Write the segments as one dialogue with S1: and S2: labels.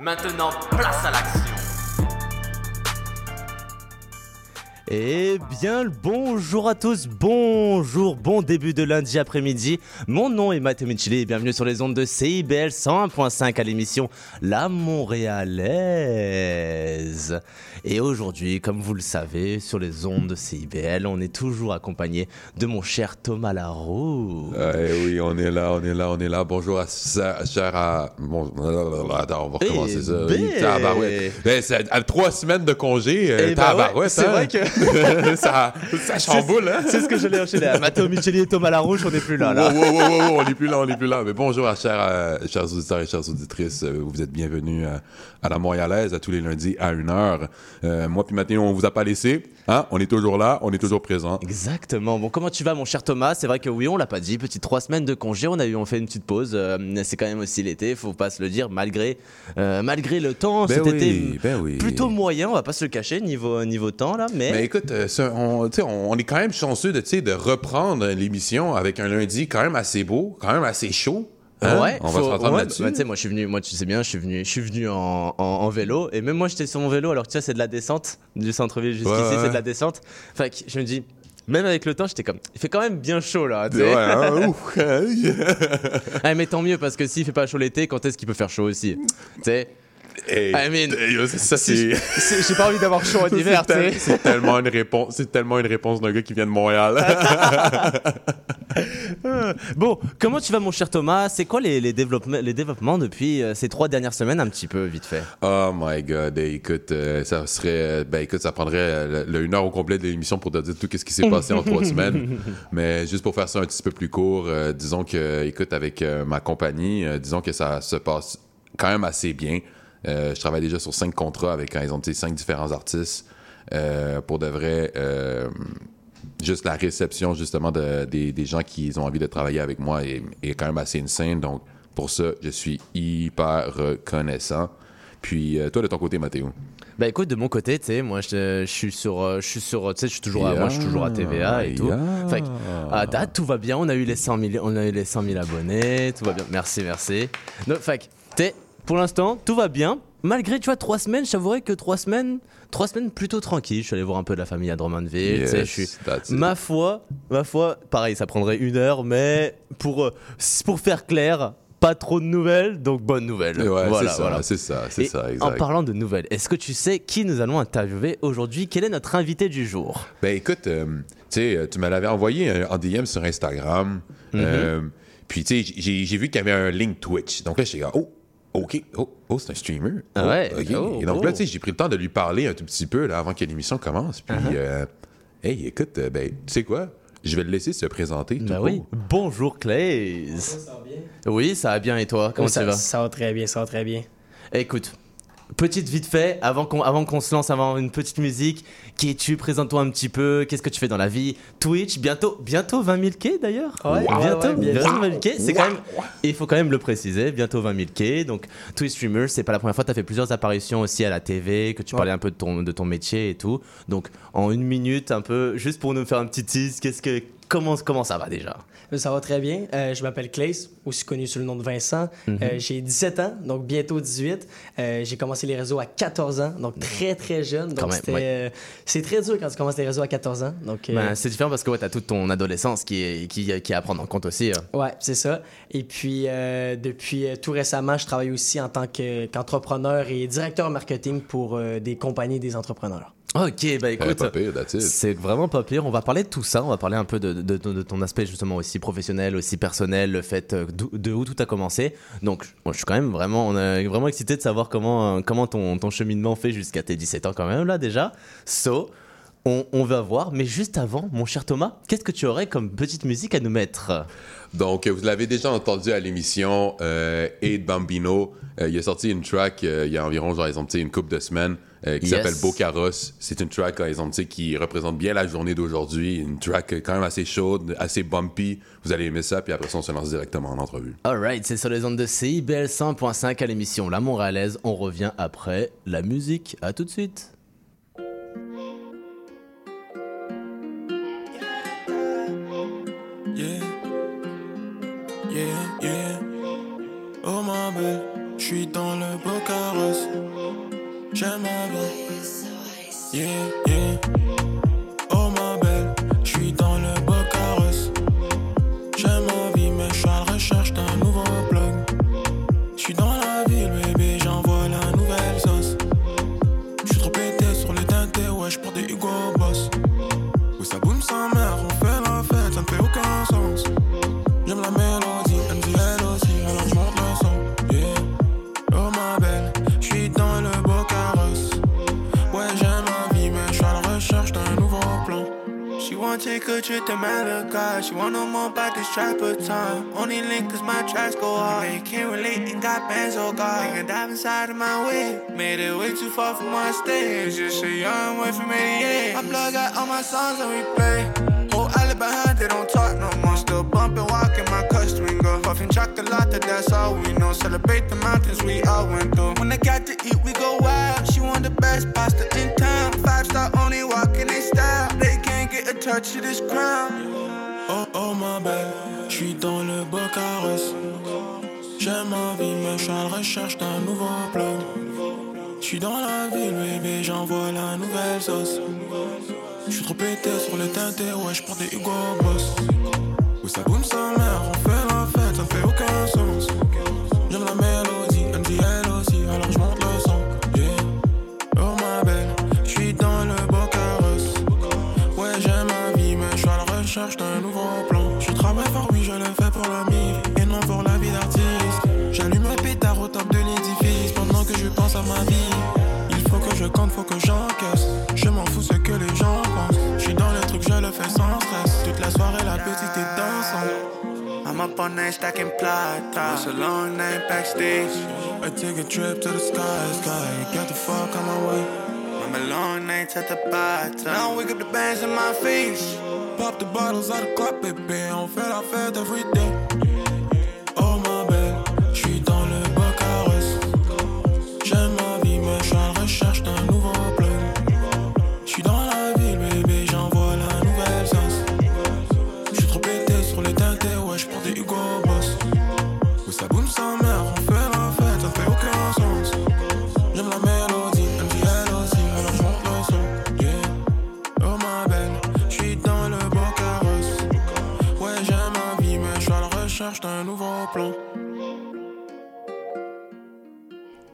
S1: Maintenant, place à l'action.
S2: Eh bien, bonjour à tous, bonjour, bon début de lundi après-midi. Mon nom est Mathieu Micheli et bienvenue sur les ondes de CIBL 101.5 à l'émission La Montréalaise. Et aujourd'hui, comme vous le savez, sur les ondes de CIBL, on est toujours accompagné de mon cher Thomas Laroux.
S3: Eh oui, on est là, on est là, on est là. Bonjour à cher à. Bon, attends, on va recommencer
S2: Eh
S3: ça.
S2: ben.
S3: Oui, tabarouette. À trois semaines de congé, euh,
S2: Eh ben ouais,
S3: tabarouette,
S2: c'est
S3: hein.
S2: vrai que
S3: ça, ça chamboule, hein?
S2: c'est ce que j'allais enchaîner. Mathéo Micheli et Thomas Larouche, on n'est plus là. là.
S3: Wow, wow, wow, wow, wow, on n'est plus là, on n'est plus là. Mais bonjour à chers, euh, chers auditeurs et chères auditrices. Euh, vous êtes bienvenus euh, à la Montréalaise, à tous les lundis à 1h. Euh, moi puis Mathieu, on vous a pas laissé. Hein? On est toujours là, on est toujours présent.
S2: Exactement. Bon, comment tu vas, mon cher Thomas? C'est vrai que oui, on l'a pas dit. Petite trois semaines de congé, on a eu, on fait une petite pause. Euh, c'est quand même aussi l'été, faut pas se le dire. Malgré, malgré le temps,
S3: Ben
S2: cet
S3: oui,
S2: été
S3: ben oui.
S2: plutôt moyen. On va pas se le cacher niveau niveau temps là, mais,
S3: Mais écoute, euh, ça, on, est quand même chanceux de, reprendre l'émission avec un lundi quand même assez beau, quand même assez chaud. Hein?
S2: Ouais,
S3: on va
S2: faut-
S3: se rentendre
S2: ouais,
S3: là-dessus.
S2: bah, moi, je suis venu, moi, tu sais bien, je suis venu, je suis venu en, en, en vélo, et même moi, j'étais sur mon vélo. Alors, tu sais, c'est de la descente du centre-ville jusqu'ici,
S3: Ouais, ouais.
S2: c'est de la descente. Fait que je me dis, même avec le temps, j'étais comme, il fait quand même bien chaud là.
S3: Ouais, hein, ouf.
S2: Ah, mais tant mieux parce que s'il fait pas chaud l'été, quand est-ce qu'il peut faire chaud aussi Tu sais?
S3: Hey,
S2: I mean,
S3: ça, c'est...
S2: J'ai pas envie d'avoir chaud en hiver, tu sais.
S3: C'est tellement une réponse, c'est tellement une réponse d'un gars qui vient de Montréal.
S2: Bon, comment tu vas, mon cher Thomas? C'est quoi les, les, développements, les développements depuis euh, ces trois dernières semaines, un petit peu vite fait?
S3: Oh my god, écoute, euh, ça serait, ben écoute, ça prendrait euh, le- le une heure au complet de l'émission pour te dire tout ce qui s'est passé en trois semaines. Mais juste pour faire ça un petit peu plus court, euh, disons que, écoute, avec euh, ma compagnie, euh, disons que ça se passe quand même assez bien. Euh, je travaille déjà sur cinq contrats avec, par exemple, cinq différents artistes. Euh, pour de vrai, euh, juste la réception justement de- des, des gens qui ont envie de travailler avec moi est, est quand même assez insane. Donc pour ça, je suis hyper reconnaissant. Puis toi de ton côté, Mathéo?
S2: Bah écoute, de mon côté, tu sais, moi je, je suis sur, je suis sur, tu sais, je suis toujours, à, moi je suis toujours à TVA et tout. Fait que, à date, tout va bien. On a eu les 100 000, on a eu les 100 000 abonnés, tout va bien. Merci, merci. Donc, fait que, tu sais, pour l'instant, tout va bien. Malgré, tu vois, trois semaines, je t'avouerais que trois semaines, trois semaines plutôt tranquilles. Je suis allé voir un peu de la famille à Drummondville. tu sais,
S3: Yes,
S2: je suis,
S3: that's it.
S2: ma foi, ma foi, pareil, ça prendrait une heure, mais pour, euh, pour faire clair, pas trop de nouvelles, donc bonne nouvelle.
S3: Ouais,
S2: voilà,
S3: c'est ça,
S2: voilà.
S3: c'est ça, c'est ça,
S2: En parlant de nouvelles, est-ce que tu sais qui nous allons interviewer aujourd'hui? Quel est notre invité du jour?
S3: Ben écoute, euh, tu sais, euh, tu me l'avais envoyé en DM sur Instagram.
S2: Mhm.
S3: Euh, puis tu sais, j'ai j'ai vu qu'il y avait un link Twitch. Donc là, j'étais comme, oh, ok, oh, oh c'est un streamer.
S2: Ah
S3: Oh,
S2: ouais,
S3: ok.
S2: oh,
S3: Et donc là, tu sais, j'ai pris le temps de lui parler un tout petit peu là, avant que l'émission commence. Puis,
S2: Uh-huh.
S3: euh, hey, écoute, euh, ben, tu sais quoi? Je vais le laisser se présenter. tout
S2: Bah
S3: court.
S2: oui. Bonjour Claze.
S4: Ça va bien?
S2: Oui, ça va bien et toi? Comment
S4: ça,
S2: tu vas?
S4: Ça va très bien, ça va très bien.
S2: Écoute, petite vite fait, avant qu'on avant qu'on se lance, avant une petite musique, qui es-tu? Présente-toi un petit peu, qu'est-ce que tu fais dans la vie? Twitch, bientôt, bientôt 20 000 K d'ailleurs.
S4: Ouais,
S2: bientôt,
S4: ouais, ouais,
S2: bientôt
S4: bientôt.
S2: 20 000 K, c'est quand même, il faut quand même le préciser, bientôt 20 000 K, donc Twitch Streamer, c'est pas la première fois, tu as fait plusieurs apparitions aussi à la TV, que tu parlais un peu de ton, de ton métier et tout, donc en une minute un peu, juste pour nous faire un petit tease, qu'est-ce que comment, comment ça va déjà?
S4: Ça va très bien. Euh, je m'appelle Clays, aussi connu sous le nom de Vincent.
S2: Mhm.
S4: Euh, j'ai 17 ans, donc bientôt 18. Euh, j'ai commencé les réseaux à 14 ans, donc très très jeune. Donc
S2: ouais.
S4: c'est très dur quand tu commences les réseaux à 14 ans. Donc
S2: Ben, C'est différent parce que ouais, t'as toute ton adolescence qui est, qui, qui est à prendre en compte aussi. euh.
S4: Ouais, c'est ça. Et puis, depuis tout récemment, je travaille aussi en tant que- qu'entrepreneur et directeur marketing pour des compagnies et des entrepreneurs.
S2: Ok, bah écoute. C'est vraiment pas pire. On va parler de tout ça. On va parler un peu de, de- de- de ton aspect justement aussi professionnel, aussi personnel, le fait euh, de où tout a commencé. Donc, je suis quand même vraiment, on est vraiment excité de savoir comment, euh, comment ton, ton cheminement fait jusqu'à tes 17 ans quand même là déjà. So, on, on va voir. Mais juste avant, mon cher Thomas, qu'est-ce que tu aurais comme petite musique à nous mettre?
S3: Donc, vous l'avez déjà entendu à l'émission euh, Aid Bambino. Euh, il a sorti une track euh, il y a environ, genre, exemple, une couple de semaines euh, qui
S2: Yes.
S3: s'appelle Beau Carrosse. C'est une track, exemple, qui représente bien la journée d'aujourd'hui. Une track quand même assez chaude, assez bumpy. Vous allez aimer ça, puis après ça, on se lance directement en entrevue.
S2: Alright, c'est sur les ondes de CIBL 100.5 à l'émission La Montréalaise. On revient après la musique. À tout de suite.
S5: J'aime ma vie. Yeah, yeah. Trip to Malaga. She wanna know more about this trap of time. Only link cause my tracks go hard. Man, you can't relate and got bands, oh god. Nigga dive inside of my way. Made it way too far from my stage. Just a young way from 88. My plug got all my songs on replay. Whole alley behind, they don't talk no more. Still bumping, walking my custom go. Puffing chocolate, that's all we know. Celebrate the mountains we all went through. When I got to eat, we go wild. She want the best pasta in town. Five star only walking in style. They Oh oh ma belle, j'suis dans le beau carrosse. J'aime ma vie, mais j'suis à la recherche d'un nouveau plan. J'suis dans la ville, bébé, j'envoie la nouvelle sauce. J'suis trop pété sur les teintés, ouais, j'porte des Hugo Boss. Oui, ça boum sa mère, on fait la fête, ça fait aucun sens. Stacking plata. It's a long night backstage. I take a trip to the sky, sky. Get the fuck on my way. I'm a long night at the bar. Now I wake up the bands in my face. Pop the bottles out the club, bébé. On fait la fête every day. D'un nouveau plan.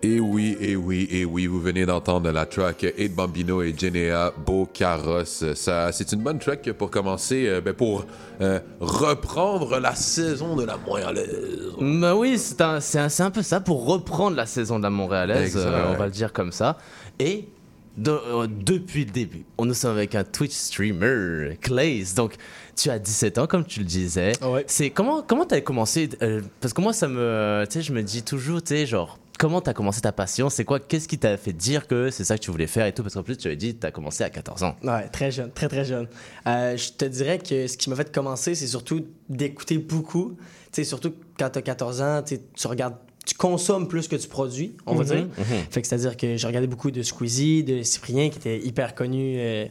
S3: Et oui, et oui, et oui, vous venez d'entendre la track Aid Bambino et Genea Beau Carrosse. Ça, c'est une bonne track pour commencer, euh, ben, pour euh, reprendre la saison de la Montréalaise.
S2: Bah oui, c'est un, c'est un, c'est un peu ça pour reprendre la saison de la Montréalaise, euh, on va le dire comme ça. Et de- euh, depuis le début, on nous sommes avec un Twitch streamer, Clays. Donc, tu as 17 ans, comme tu le disais.
S4: Ouais.
S2: C'est comment comment t'as commencé euh, Parce que moi, ça me, tu sais, je me dis toujours, tu sais, genre. Comment t'as commencé ta passion? C'est quoi Qu'est-ce qui t'a fait dire que c'est ça que tu voulais faire et tout? Parce qu'en plus, tu avais dit t'as commencé à 14 ans.
S4: Ouais, très jeune, très très jeune. Euh, je te dirais que ce qui m'a fait commencer, c'est surtout d'écouter beaucoup. Tu sais, surtout quand tu as 14 ans, tu regardes tu consommes plus que tu produis, on va
S2: Mhm,
S4: dire.
S2: mhm.
S4: Fait que c'est-à-dire que j'ai regardé beaucoup de Squeezie, de Cyprien, qui était hyper connu euh,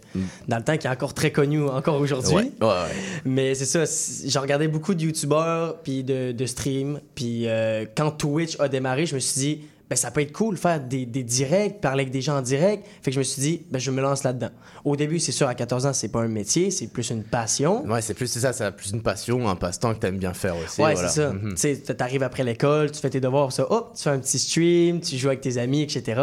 S4: dans le temps, qui est encore très connu encore aujourd'hui.
S2: Ouais, ouais, ouais.
S4: Mais c'est ça, j'ai regardé beaucoup de YouTubeurs, puis de, de streams. Puis euh, quand Twitch a démarré, je me suis dit, ben, ça peut être cool faire des, des directs, parler avec des gens en direct. Fait que je me suis dit, ben, je me lance là-dedans. Au début, c'est sûr, à 14 ans, c'est pas un métier, c'est plus une passion.
S2: Ouais, c'est plus ça, c'est plus une passion, un passe-temps que t'aimes bien faire aussi.
S4: Ouais,
S2: voilà.
S4: c'est ça.
S2: Mhm.
S4: Tu sais, t'arrives après l'école, tu fais tes devoirs, ça, hop, tu fais un petit stream, tu joues avec tes amis, etc.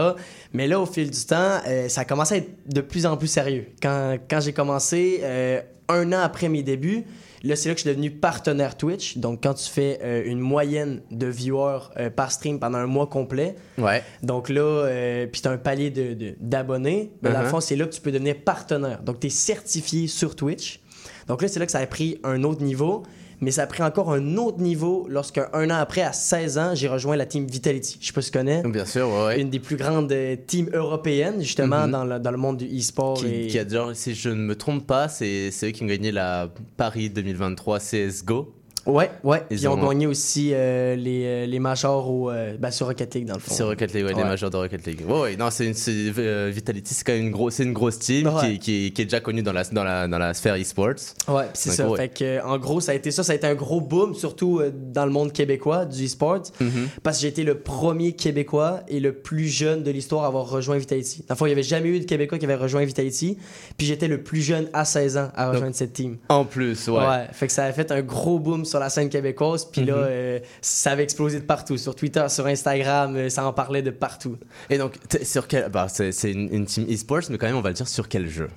S4: Mais là, au fil du temps, euh, ça a commencé à être de plus en plus sérieux. Quand, quand j'ai commencé, euh, un an après mes débuts, là, c'est là que je suis devenu partenaire Twitch. Donc, quand tu fais euh, une moyenne de viewers euh, par stream pendant un mois complet,
S2: Ouais.
S4: donc là, euh, puis tu as un palier de- de- d'abonnés. Ben, Dans le
S2: Uh-huh.
S4: fond, c'est là que tu peux devenir partenaire. Donc, tu es certifié sur Twitch. Donc là, c'est là que ça a pris un autre niveau. Mais ça a pris encore un autre niveau lorsque, un an après, à 16 ans, j'ai rejoint la team Vitality. Je sais pas si tu connais.
S2: Bien sûr, ouais.
S4: Une des plus grandes euh, teams européennes, justement,
S2: Mhm.
S4: dans, le, dans le monde du e-sport.
S2: Qui,
S4: et...
S2: qui a genre, si je ne me trompe pas, c'est eux qui ont gagné la Paris 2023 CSGO.
S4: Ouais, ouais.
S2: Ils
S4: Ils ont
S2: ont-
S4: gagné aussi euh, les, euh, les majors au, euh, ben, sur Rocket League, dans le fond.
S2: C'est Rocket League, ouais, les majors de Rocket League. Ouais, ouais, non, c'est une c'est- euh, Vitality, c'est quand même une grosse, c'est une grosse team
S4: Ouais.
S2: qui, qui, qui est déjà connue dans la, dans la, dans la sphère e-sports.
S4: Ouais, c'est ça. Fait que, en gros, ça a été ça. Ça a été un gros boom, surtout dans le monde québécois du e-sport.
S2: Mhm.
S4: Parce que j'ai été le premier Québécois et le plus jeune de l'histoire à avoir rejoint Vitality. Dans le fond, il n'y avait jamais eu de Québécois qui avait rejoint Vitality. Puis j'étais le plus jeune à 16 ans à rejoindre cette team.
S2: En plus, ouais.
S4: Ouais. Fait que ça a fait un gros boom sur la scène québécoise. Puis là,
S2: Mhm.
S4: euh, ça avait explosé de partout. Sur Twitter, sur Instagram, euh, ça en parlait de partout.
S2: Et donc, sur quel. Bah, c'est une, une team e-sports, mais quand même, on va le dire sur quel jeu?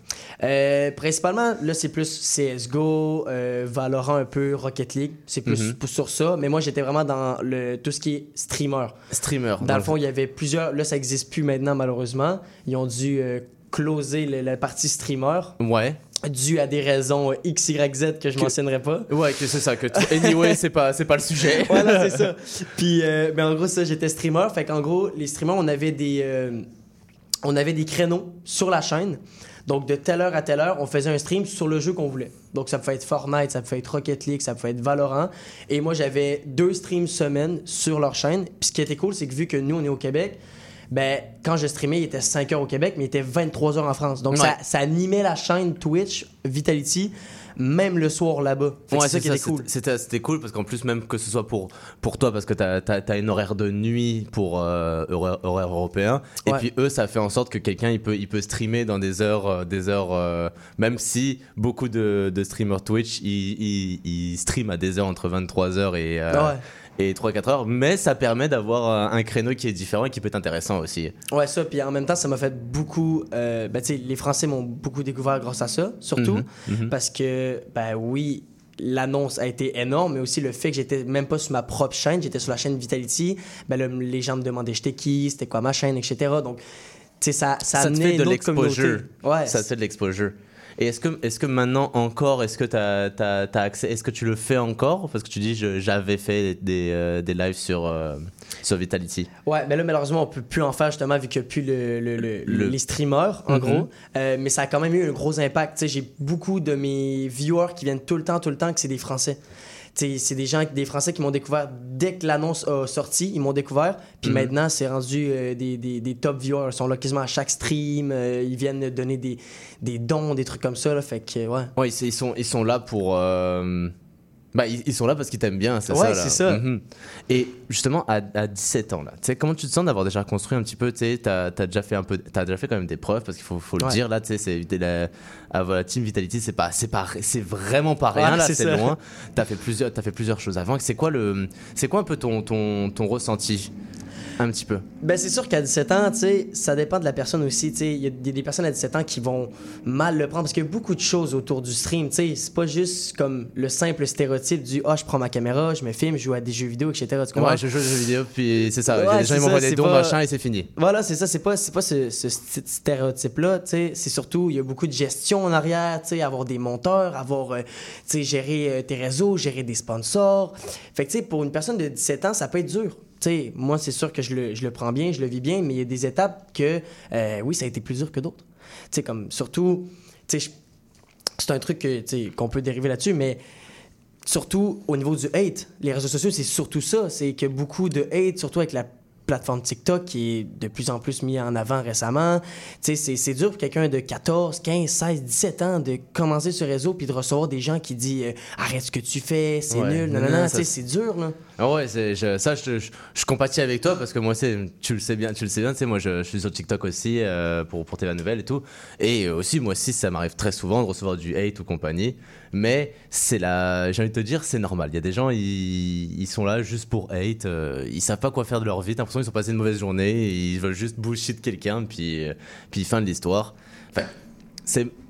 S4: Euh, principalement, là, c'est plus CSGO, euh, Valorant un peu, Rocket League. C'est plus
S2: Mhm.
S4: sur ça. Mais moi, j'étais vraiment dans le, tout ce qui est streamer.
S2: Streamer.
S4: Dans le fond, il y avait plusieurs. Là, ça n'existe plus maintenant, malheureusement. Ils ont dû closer la partie streamer
S2: Ouais.
S4: Dû à des raisons X, Y, Z que je
S2: Que-
S4: mentionnerai pas.
S2: Ouais, que c'est ça. Que t- anyway, c'est pas, c'est pas le sujet.
S4: voilà, c'est ça. Puis, euh, mais en gros, ça, j'étais streamer. Fait qu'en gros, les streamers, on avait des, euh, on avait des créneaux sur la chaîne. Donc, de telle heure à telle heure, on faisait un stream sur le jeu qu'on voulait. Donc, ça pouvait être Fortnite, ça pouvait être Rocket League, ça pouvait être Valorant. Et moi, j'avais deux streams semaine sur leur chaîne. Puis, ce qui était cool, c'est que vu que nous, on est au Québec, ben, quand je streamais, il était 5 heures au Québec, mais il était 23 heures en France. Donc,
S2: Ouais.
S4: ça, ça animait la chaîne Twitch, Vitality, même le soir là-bas.
S2: Ouais,
S4: c'est ça qui était cool.
S2: c'était- cool parce qu'en plus, même que ce soit pour, pour toi, parce que t'as as, une horaire de nuit pour euh, horaire, horaire européen, et puis eux, ça fait en sorte que quelqu'un il peut, il peut streamer dans des heures, euh, des heures euh, même si beaucoup de, de streamers Twitch ils, ils, ils streament à des heures entre 23h et, euh,
S4: Ouais.
S2: Et 3-4 heures, mais ça permet d'avoir euh, un créneau qui est différent et qui peut être intéressant aussi.
S4: Ouais, ça, puis en même temps, ça m'a fait beaucoup. Euh, ben, tu sais, les Français m'ont beaucoup découvert grâce à ça, surtout.
S2: Mhm, mhm.
S4: Parce que, ben oui, l'annonce a été énorme, mais aussi le fait que j'étais même pas sur ma propre chaîne, j'étais sur la chaîne Vitality. Ben les gens me demandaient j'étais qui, c'était quoi ma chaîne, etc. Donc, tu sais, ça, ça,
S2: ça te fait de l'exposure.
S4: Ouais,
S2: ça te fait de l'exposure. Et est-ce que, est que maintenant encore, est-ce que tu as, accès, est-ce que tu le fais encore? Parce que tu dis, j'avais fait des, euh, des lives sur, euh, sur Vitality.
S4: Ouais, mais là, malheureusement, on peut plus en faire justement vu qu'il n'y a plus le, le- le-
S2: Le-
S4: les streamers, en
S2: Mhm.
S4: gros. Euh, mais ça a quand même eu un gros impact. J'ai beaucoup de mes viewers qui viennent tout le temps, tout le temps, que c'est des Français. C'est des gens, des Français qui m'ont découvert dès que l'annonce a sorti, ils m'ont découvert. Puis
S2: Mhm.
S4: maintenant, c'est rendu euh, des, des- des top viewers. Ils sont là quasiment à chaque stream. euh, ils viennent donner des, des dons, des trucs comme ça. Là, fait que, ouais.
S2: Ouais, ils sont, ils sont là pour. Bah, ils, ils sont là parce qu'ils t'aiment bien, c'est
S4: Ouais,
S2: ça.
S4: c'est ça.
S2: Mhm. Et justement, à, à 17 ans, là, tu sais, comment tu te sens d'avoir déjà construit un petit peu, tu sais, t'as as déjà fait un peu, t'as déjà fait quand même des preuves, parce qu'il faut, faut le
S4: Ouais.
S2: dire, là, tu sais, c'est la, la Team Vitality, c'est pas, c'est pas, c'est vraiment pas rien,
S4: Ouais,
S2: là,
S4: c'est
S2: loin. T'as fait plusieurs, t'as fait plusieurs choses avant. C'est quoi le, c'est quoi un peu ton, ton, ton ressenti, un petit peu.
S4: Ben, c'est sûr qu'à 17 ans, tu sais, ça dépend de la personne aussi. Tu sais, il y, a des personnes à 17 ans qui vont mal le prendre parce qu'il y a beaucoup de choses autour du stream. Tu sais, c'est pas juste comme le simple stéréotype du ah, je prends ma caméra, je me filme, je joue à des jeux vidéo, etc. Tu comprends?
S2: Ouais, je joue aux jeux vidéo, puis c'est ça.
S4: Ouais,
S2: les gens ils m'envoient des dons,
S4: pas-
S2: machin, et c'est fini.
S4: Voilà, c'est ça, c'est pas, c'est pas ce, ce st- stéréotype-là, tu sais, c'est surtout, il y a beaucoup de gestion en arrière, tu sais, avoir des monteurs, avoir, euh, tu sais, gérer euh, tes réseaux, gérer des sponsors. Fait que, tu sais, pour une personne de 17 ans, ça peut être dur. Sais, moi, c'est sûr que je le, je le prends bien, je le vis bien, mais il y a des étapes que, euh, oui, ça a été plus dur que d'autres. Tu sais, comme, surtout, tu sais, c'est un truc qu'on peut dériver là-dessus, mais surtout au niveau du hate, les réseaux sociaux, c'est surtout ça. C'est que beaucoup de hate, surtout avec la plateforme TikTok qui est de plus en plus mis en avant récemment. Tu sais, c'est- dur pour quelqu'un de 14, 15, 16, 17 ans de commencer ce réseau puis de recevoir des gens qui disent euh, arrête ce que tu fais, c'est
S2: Ouais.
S4: nul,
S2: Non,
S4: non, non,
S2: non,
S4: tu sais,
S2: ça,
S4: c'est dur, là.
S2: Ah ouais, ça, je, compatis avec toi parce que moi, tu le sais bien, tu le sais bien, tu sais, moi, je, suis sur TikTok aussi euh, pour porter la nouvelle et tout. Et aussi, moi aussi, ça m'arrive très souvent de recevoir du hate ou compagnie. Mais c'est la, j'ai envie de te dire, c'est normal. Il y a des gens, ils, sont là juste pour hate. euh, ils savent pas quoi faire de leur vie. T'as l'impression qu'ils ont passé une mauvaise journée. ils veulent juste bullshit quelqu'un, puis, euh, puis fin de l'histoire. Enfin,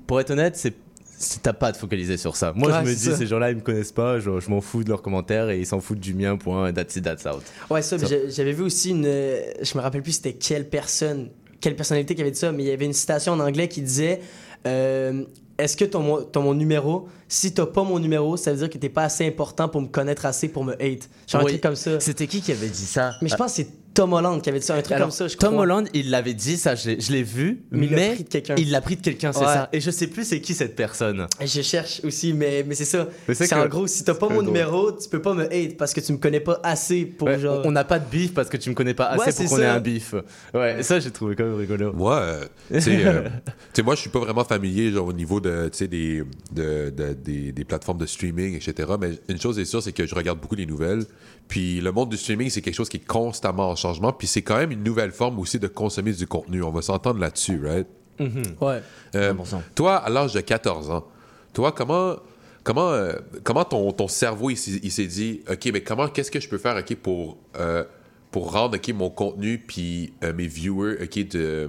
S2: pour être honnête, c'est c'est- T'as pas à te focaliser sur ça. Moi,
S4: Ouais,
S2: je me dis,
S4: ça.
S2: ces gens-là, ils me connaissent pas, je, je m'en fous de leurs commentaires et ils s'en foutent du mien, point, that's it, that's out.
S4: Ouais, ça, j'avais vu aussi une. euh, Je me rappelle plus c'était quelle personne, quelle personnalité qui avait dit ça, mais il y avait une citation en anglais qui disait euh, Est-ce que ton, ton mon numéro, si t'as pas mon numéro, ça veut dire que t'es pas assez important pour me connaître assez pour me hate? Genre un
S2: Oui.
S4: truc comme ça.
S2: C'était qui qui avait dit ça?
S4: Mais je pense que c'est Tom Holland qui avait dit ça, un truc
S2: Alors,
S4: comme ça, je
S2: Tom
S4: crois.
S2: Holland, il l'avait dit, ça, je l'ai- je l'ai vu,
S4: Mais
S2: mais,
S4: il l'a pris de quelqu'un.
S2: il l'a pris de quelqu'un, c'est
S4: Ouais.
S2: ça. Et je sais plus c'est qui cette personne.
S4: Je cherche aussi, mais, mais c'est ça.
S2: C'est
S4: en gros, si t'as pas mon
S2: drôle.
S4: numéro, tu peux pas me hate parce que tu me connais pas assez pour
S2: Ouais,
S4: genre.
S2: on n'a pas de bif parce que tu me connais pas assez
S4: Ouais,
S2: pour qu'on ait un bif. Ouais, ça j'ai trouvé quand même rigolo.
S3: Moi, euh, tu sais, euh, tu sais, moi, je suis pas vraiment familier genre, au niveau de, tu sais, des, de, de- des, des plateformes de streaming, etc. Mais une chose est sûre, c'est que je regarde beaucoup les nouvelles. Puis le monde du streaming, c'est quelque chose qui est constamment en changement. Puis c'est quand même une nouvelle forme aussi de consommer du contenu. On va s'entendre là-dessus, right?
S4: Ouais.
S3: Euh,
S2: 100%.
S3: toi, à l'âge de 14 ans, toi, comment, comment, euh, comment ton, ton cerveau il, s'est- il s'est dit, OK, mais comment, qu'est-ce que je peux faire, OK, pour, euh, pour rendre, OK, mon contenu puis euh, mes viewers, OK, de...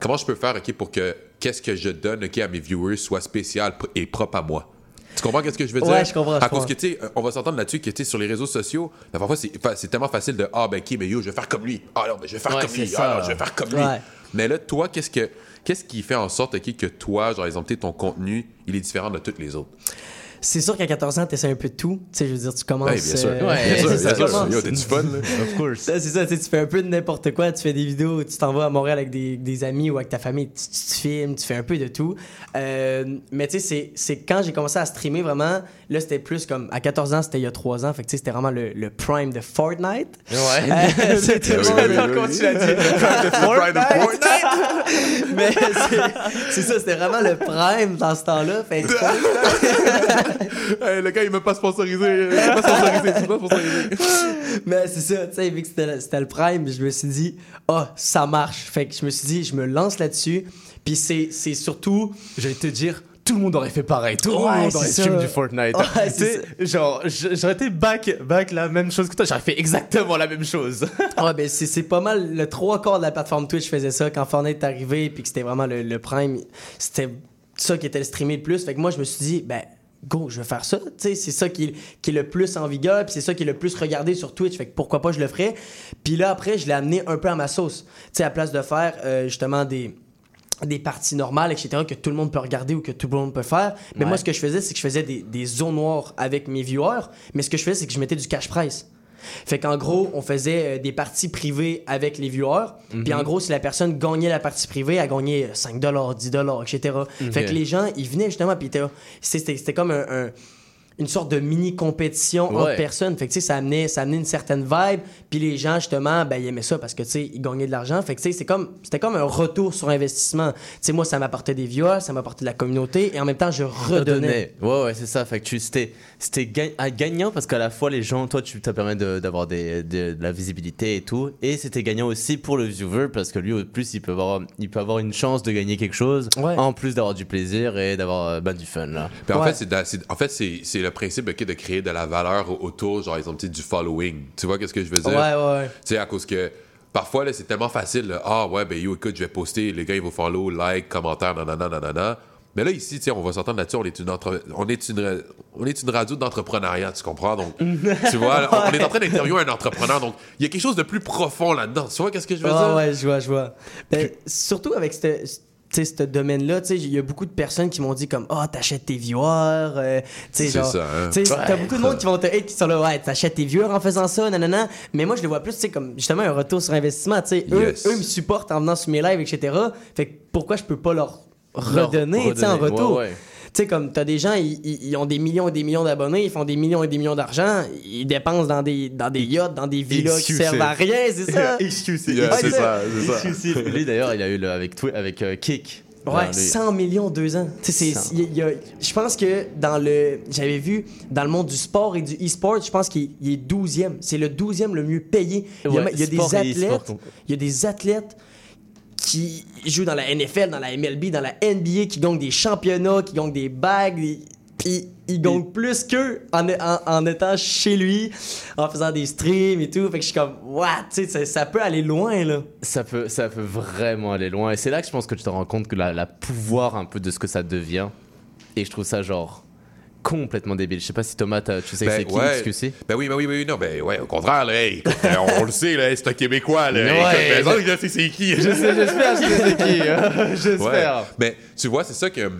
S3: Comment je peux faire, OK, pour que qu'est-ce que je donne, OK, à mes viewers soit spécial et propre à moi? Tu comprends qu'est-ce que je veux dire?
S4: Ouais, je comprends, je
S3: À cause que, tu sais, on va s'entendre là-dessus que, tu sais, sur les réseaux sociaux, la parfois, c'est tellement facile de, ah, ben, OK, mais yo, je vais faire comme lui. Ah, non, mais je vais faire
S2: Ouais,
S3: comme lui. Ah, non, je vais faire comme lui. Mais là, toi, qu'est-ce que qu'est-ce qui fait en sorte ok, que toi, genre, exemple, ton contenu, il est différent de tous les autres?
S4: C'est sûr qu'à 14 ans, t'essaies un peu de tout. Tu sais, je veux dire, tu commences.
S3: Ouais, bien sûr.
S4: euh,
S2: Ouais,
S3: bien sûr, bien
S4: tu.
S3: Yo, t'as du fun, là?
S2: Of course.
S4: C'est ça, tu sais, tu fais un peu de n'importe quoi, tu fais des vidéos, tu t'en vas à Montréal avec des, des amis ou avec ta famille, tu, tu te filmes, tu fais un peu de tout. Euh, mais tu sais, c'est- c'est quand j'ai commencé à streamer vraiment, là c'était plus comme, à 14 ans, c'était il y a 3 ans, fait que tu sais, c'était vraiment le, le prime de Fortnite.
S2: Ouais.
S4: Euh, c'était
S3: Oui,
S4: vraiment-
S3: oui, oui,
S2: comment
S3: oui.
S2: tu l'as dit
S4: mais c'est- c'est ça, c'était vraiment le prime dans ce temps-là. Fait que-
S3: Hey, le gars, il m'a pas sponsorisé. Il m'a pas sponsorisé. Il m'a pas sponsorisé.
S4: Mais c'est ça, tu sais, vu que c'était le- c'était le prime, je me suis dit, ah, ça marche. Fait que je me suis dit, je me lance là-dessus. Puis c'est c'est surtout.
S2: J'allais te dire, tout le monde aurait fait pareil. Tout le
S4: Ouais,
S2: monde aurait
S4: c'est
S2: stream du Fortnite.
S4: Ouais,
S2: Tu sais, genre, j'aurais été back, back la même chose que toi. J'aurais fait exactement la même chose.
S4: Ouais, ben c'est c'est pas mal. Le trois quarts de la plateforme Twitch faisait ça. Quand Fortnite est arrivé, puis que c'était vraiment le, le prime, c'était ça qui était le streamé le plus. Fait que moi, je me suis dit, ben. Go, je vais faire ça. C'est ça qui est, qui est le plus en vigueur, puis c'est ça qui est le plus regardé sur Twitch. Fait que pourquoi pas je le ferais. Puis là, après, je l'ai amené un peu à ma sauce. Tu à place de faire euh, justement des, des parties normales, etc., que tout le monde peut regarder ou que tout le monde peut faire. Mais
S2: Ouais.
S4: moi, ce que je faisais, c'est que je faisais des, des zones noires avec mes viewers. Mais ce que je faisais, c'est que je mettais du cash price. Fait qu'en gros, on faisait euh, des parties privées avec les viewers. Puis en gros, si la personne gagnait la partie privée, elle gagnait 5 10 etc. Fait que les gens, ils venaient justement, puis c'était c'était comme un- un- une sorte de mini compétition entre personnes. Fait que tu sais, ça amenait, ça amenait une certaine vibe. Puis les gens, justement, ben, ils aimaient ça parce que tu sais, ils gagnaient de l'argent. Fait que tu sais, c'est comme, c'était comme un retour sur investissement. Tu sais, moi, ça m'apportait des viewers, ça m'apportait de la communauté et en même temps, je redonnais.
S2: Ouais, ouais, c'est ça. Fait que tu, c'était, ah, gagnant parce qu'à la fois, les gens, toi, tu t'as permis de- d'avoir des, de, de la visibilité et tout. Et c'était gagnant aussi pour le viewer parce que lui, au plus, il peut avoir, il peut avoir une chance de gagner quelque chose
S4: Ouais.
S2: en plus d'avoir du plaisir et d'avoir euh, ben, du fun, là.
S3: Puis en
S4: Ouais.
S3: fait, c'est en fait, c'est c'est le principe ok, de créer de la valeur au- autour, genre, tu sais, du following. Tu vois qu'est-ce que je veux dire?
S4: Ouais, ouais, ouais.
S3: Tu sais, à cause que parfois, là, c'est tellement facile. là, ah ouais, ben yo, écoute, je vais poster, les gars, ils vont follow, like, commentaire, nanana, nanana. Mais là, ici, tu sais, on va s'entendre là-dessus, on est une, entre- on est une, on est une radio d'entrepreneuriat, tu comprends? Donc, tu vois, on, on est en train d'interviewer un entrepreneur, donc il y a quelque chose de plus profond là-dedans. Tu vois qu'est-ce que je veux
S4: Ouais,
S3: dire?
S4: ouais, je vois, je vois. Ben, surtout avec ce tu sais, ce domaine-là, tu sais, il y a beaucoup de personnes qui m'ont dit comme « Ah, t'achètes tes viewers euh, tu sais, genre...
S3: hein.
S4: Tu sais, t'as
S2: Ouais.
S4: beaucoup de monde qui vont te hate, qui sont là « Ouais, t'achètes tes viewers en faisant ça, nanana. » Mais moi, je les vois plus, tu sais, comme justement un retour sur investissement, tu sais. Eux,
S3: Yes.
S4: eux me supportent en venant sur mes lives, etc. Fait que pourquoi je peux pas leur redonner, tu sais, en retour?
S2: ouais, ouais.
S4: Tu sais, comme t'as des gens, ils, ont des millions et des millions d'abonnés, ils font des millions et des millions d'argent, ils dépensent dans des, dans des yachts, dans des villas qui servent à rien, c'est ça?
S2: Excusez.
S3: Yeah,
S4: Ouais,
S3: c'est
S4: c'est-
S3: ça, c'est ça.
S2: Excusez. Lui d'ailleurs, il a eu le, avec, avec euh, Kick.
S4: Ouais,
S2: Genre, lui-
S4: 100 millions deux ans. Je pense que dans le. J'avais vu dans le monde du sport et du e-sport, je pense qu'il il est 12e. C'est le 12e le mieux payé. Il y a,
S2: Ouais,
S4: il y a des athlètes. Il y a des athlètes qui jouent dans la NFL, dans la MLB, dans la NBA, qui gagnent des championnats, qui gagnent des bagues, des- puis ils gagnent plus qu'eux en, en, en étant chez lui, en faisant des streams et tout. Fait que je suis comme, what, tu sais, ça, ça peut aller loin, là.
S2: Ça peut, ça peut vraiment aller loin. Et c'est là que je pense que tu te rends compte que la, la pouvoir un peu de ce que ça devient. Et je trouve ça genre complètement débile. Je sais pas si Thomas, tu sais que
S3: Ben,
S2: c'est qui
S3: ouais.
S2: excusez
S3: Ben oui, ben oui, ben oui, non, ben ouais, au contraire, là, hey, écoute, euh, on, on le sait, là, c'est un Québécois, là.
S2: Ouais.
S3: je sais c'est qui.
S2: Je sais, j'espère, je sais c'est qui.
S3: Ouais.
S2: J'espère.
S3: Mais tu vois, c'est ça que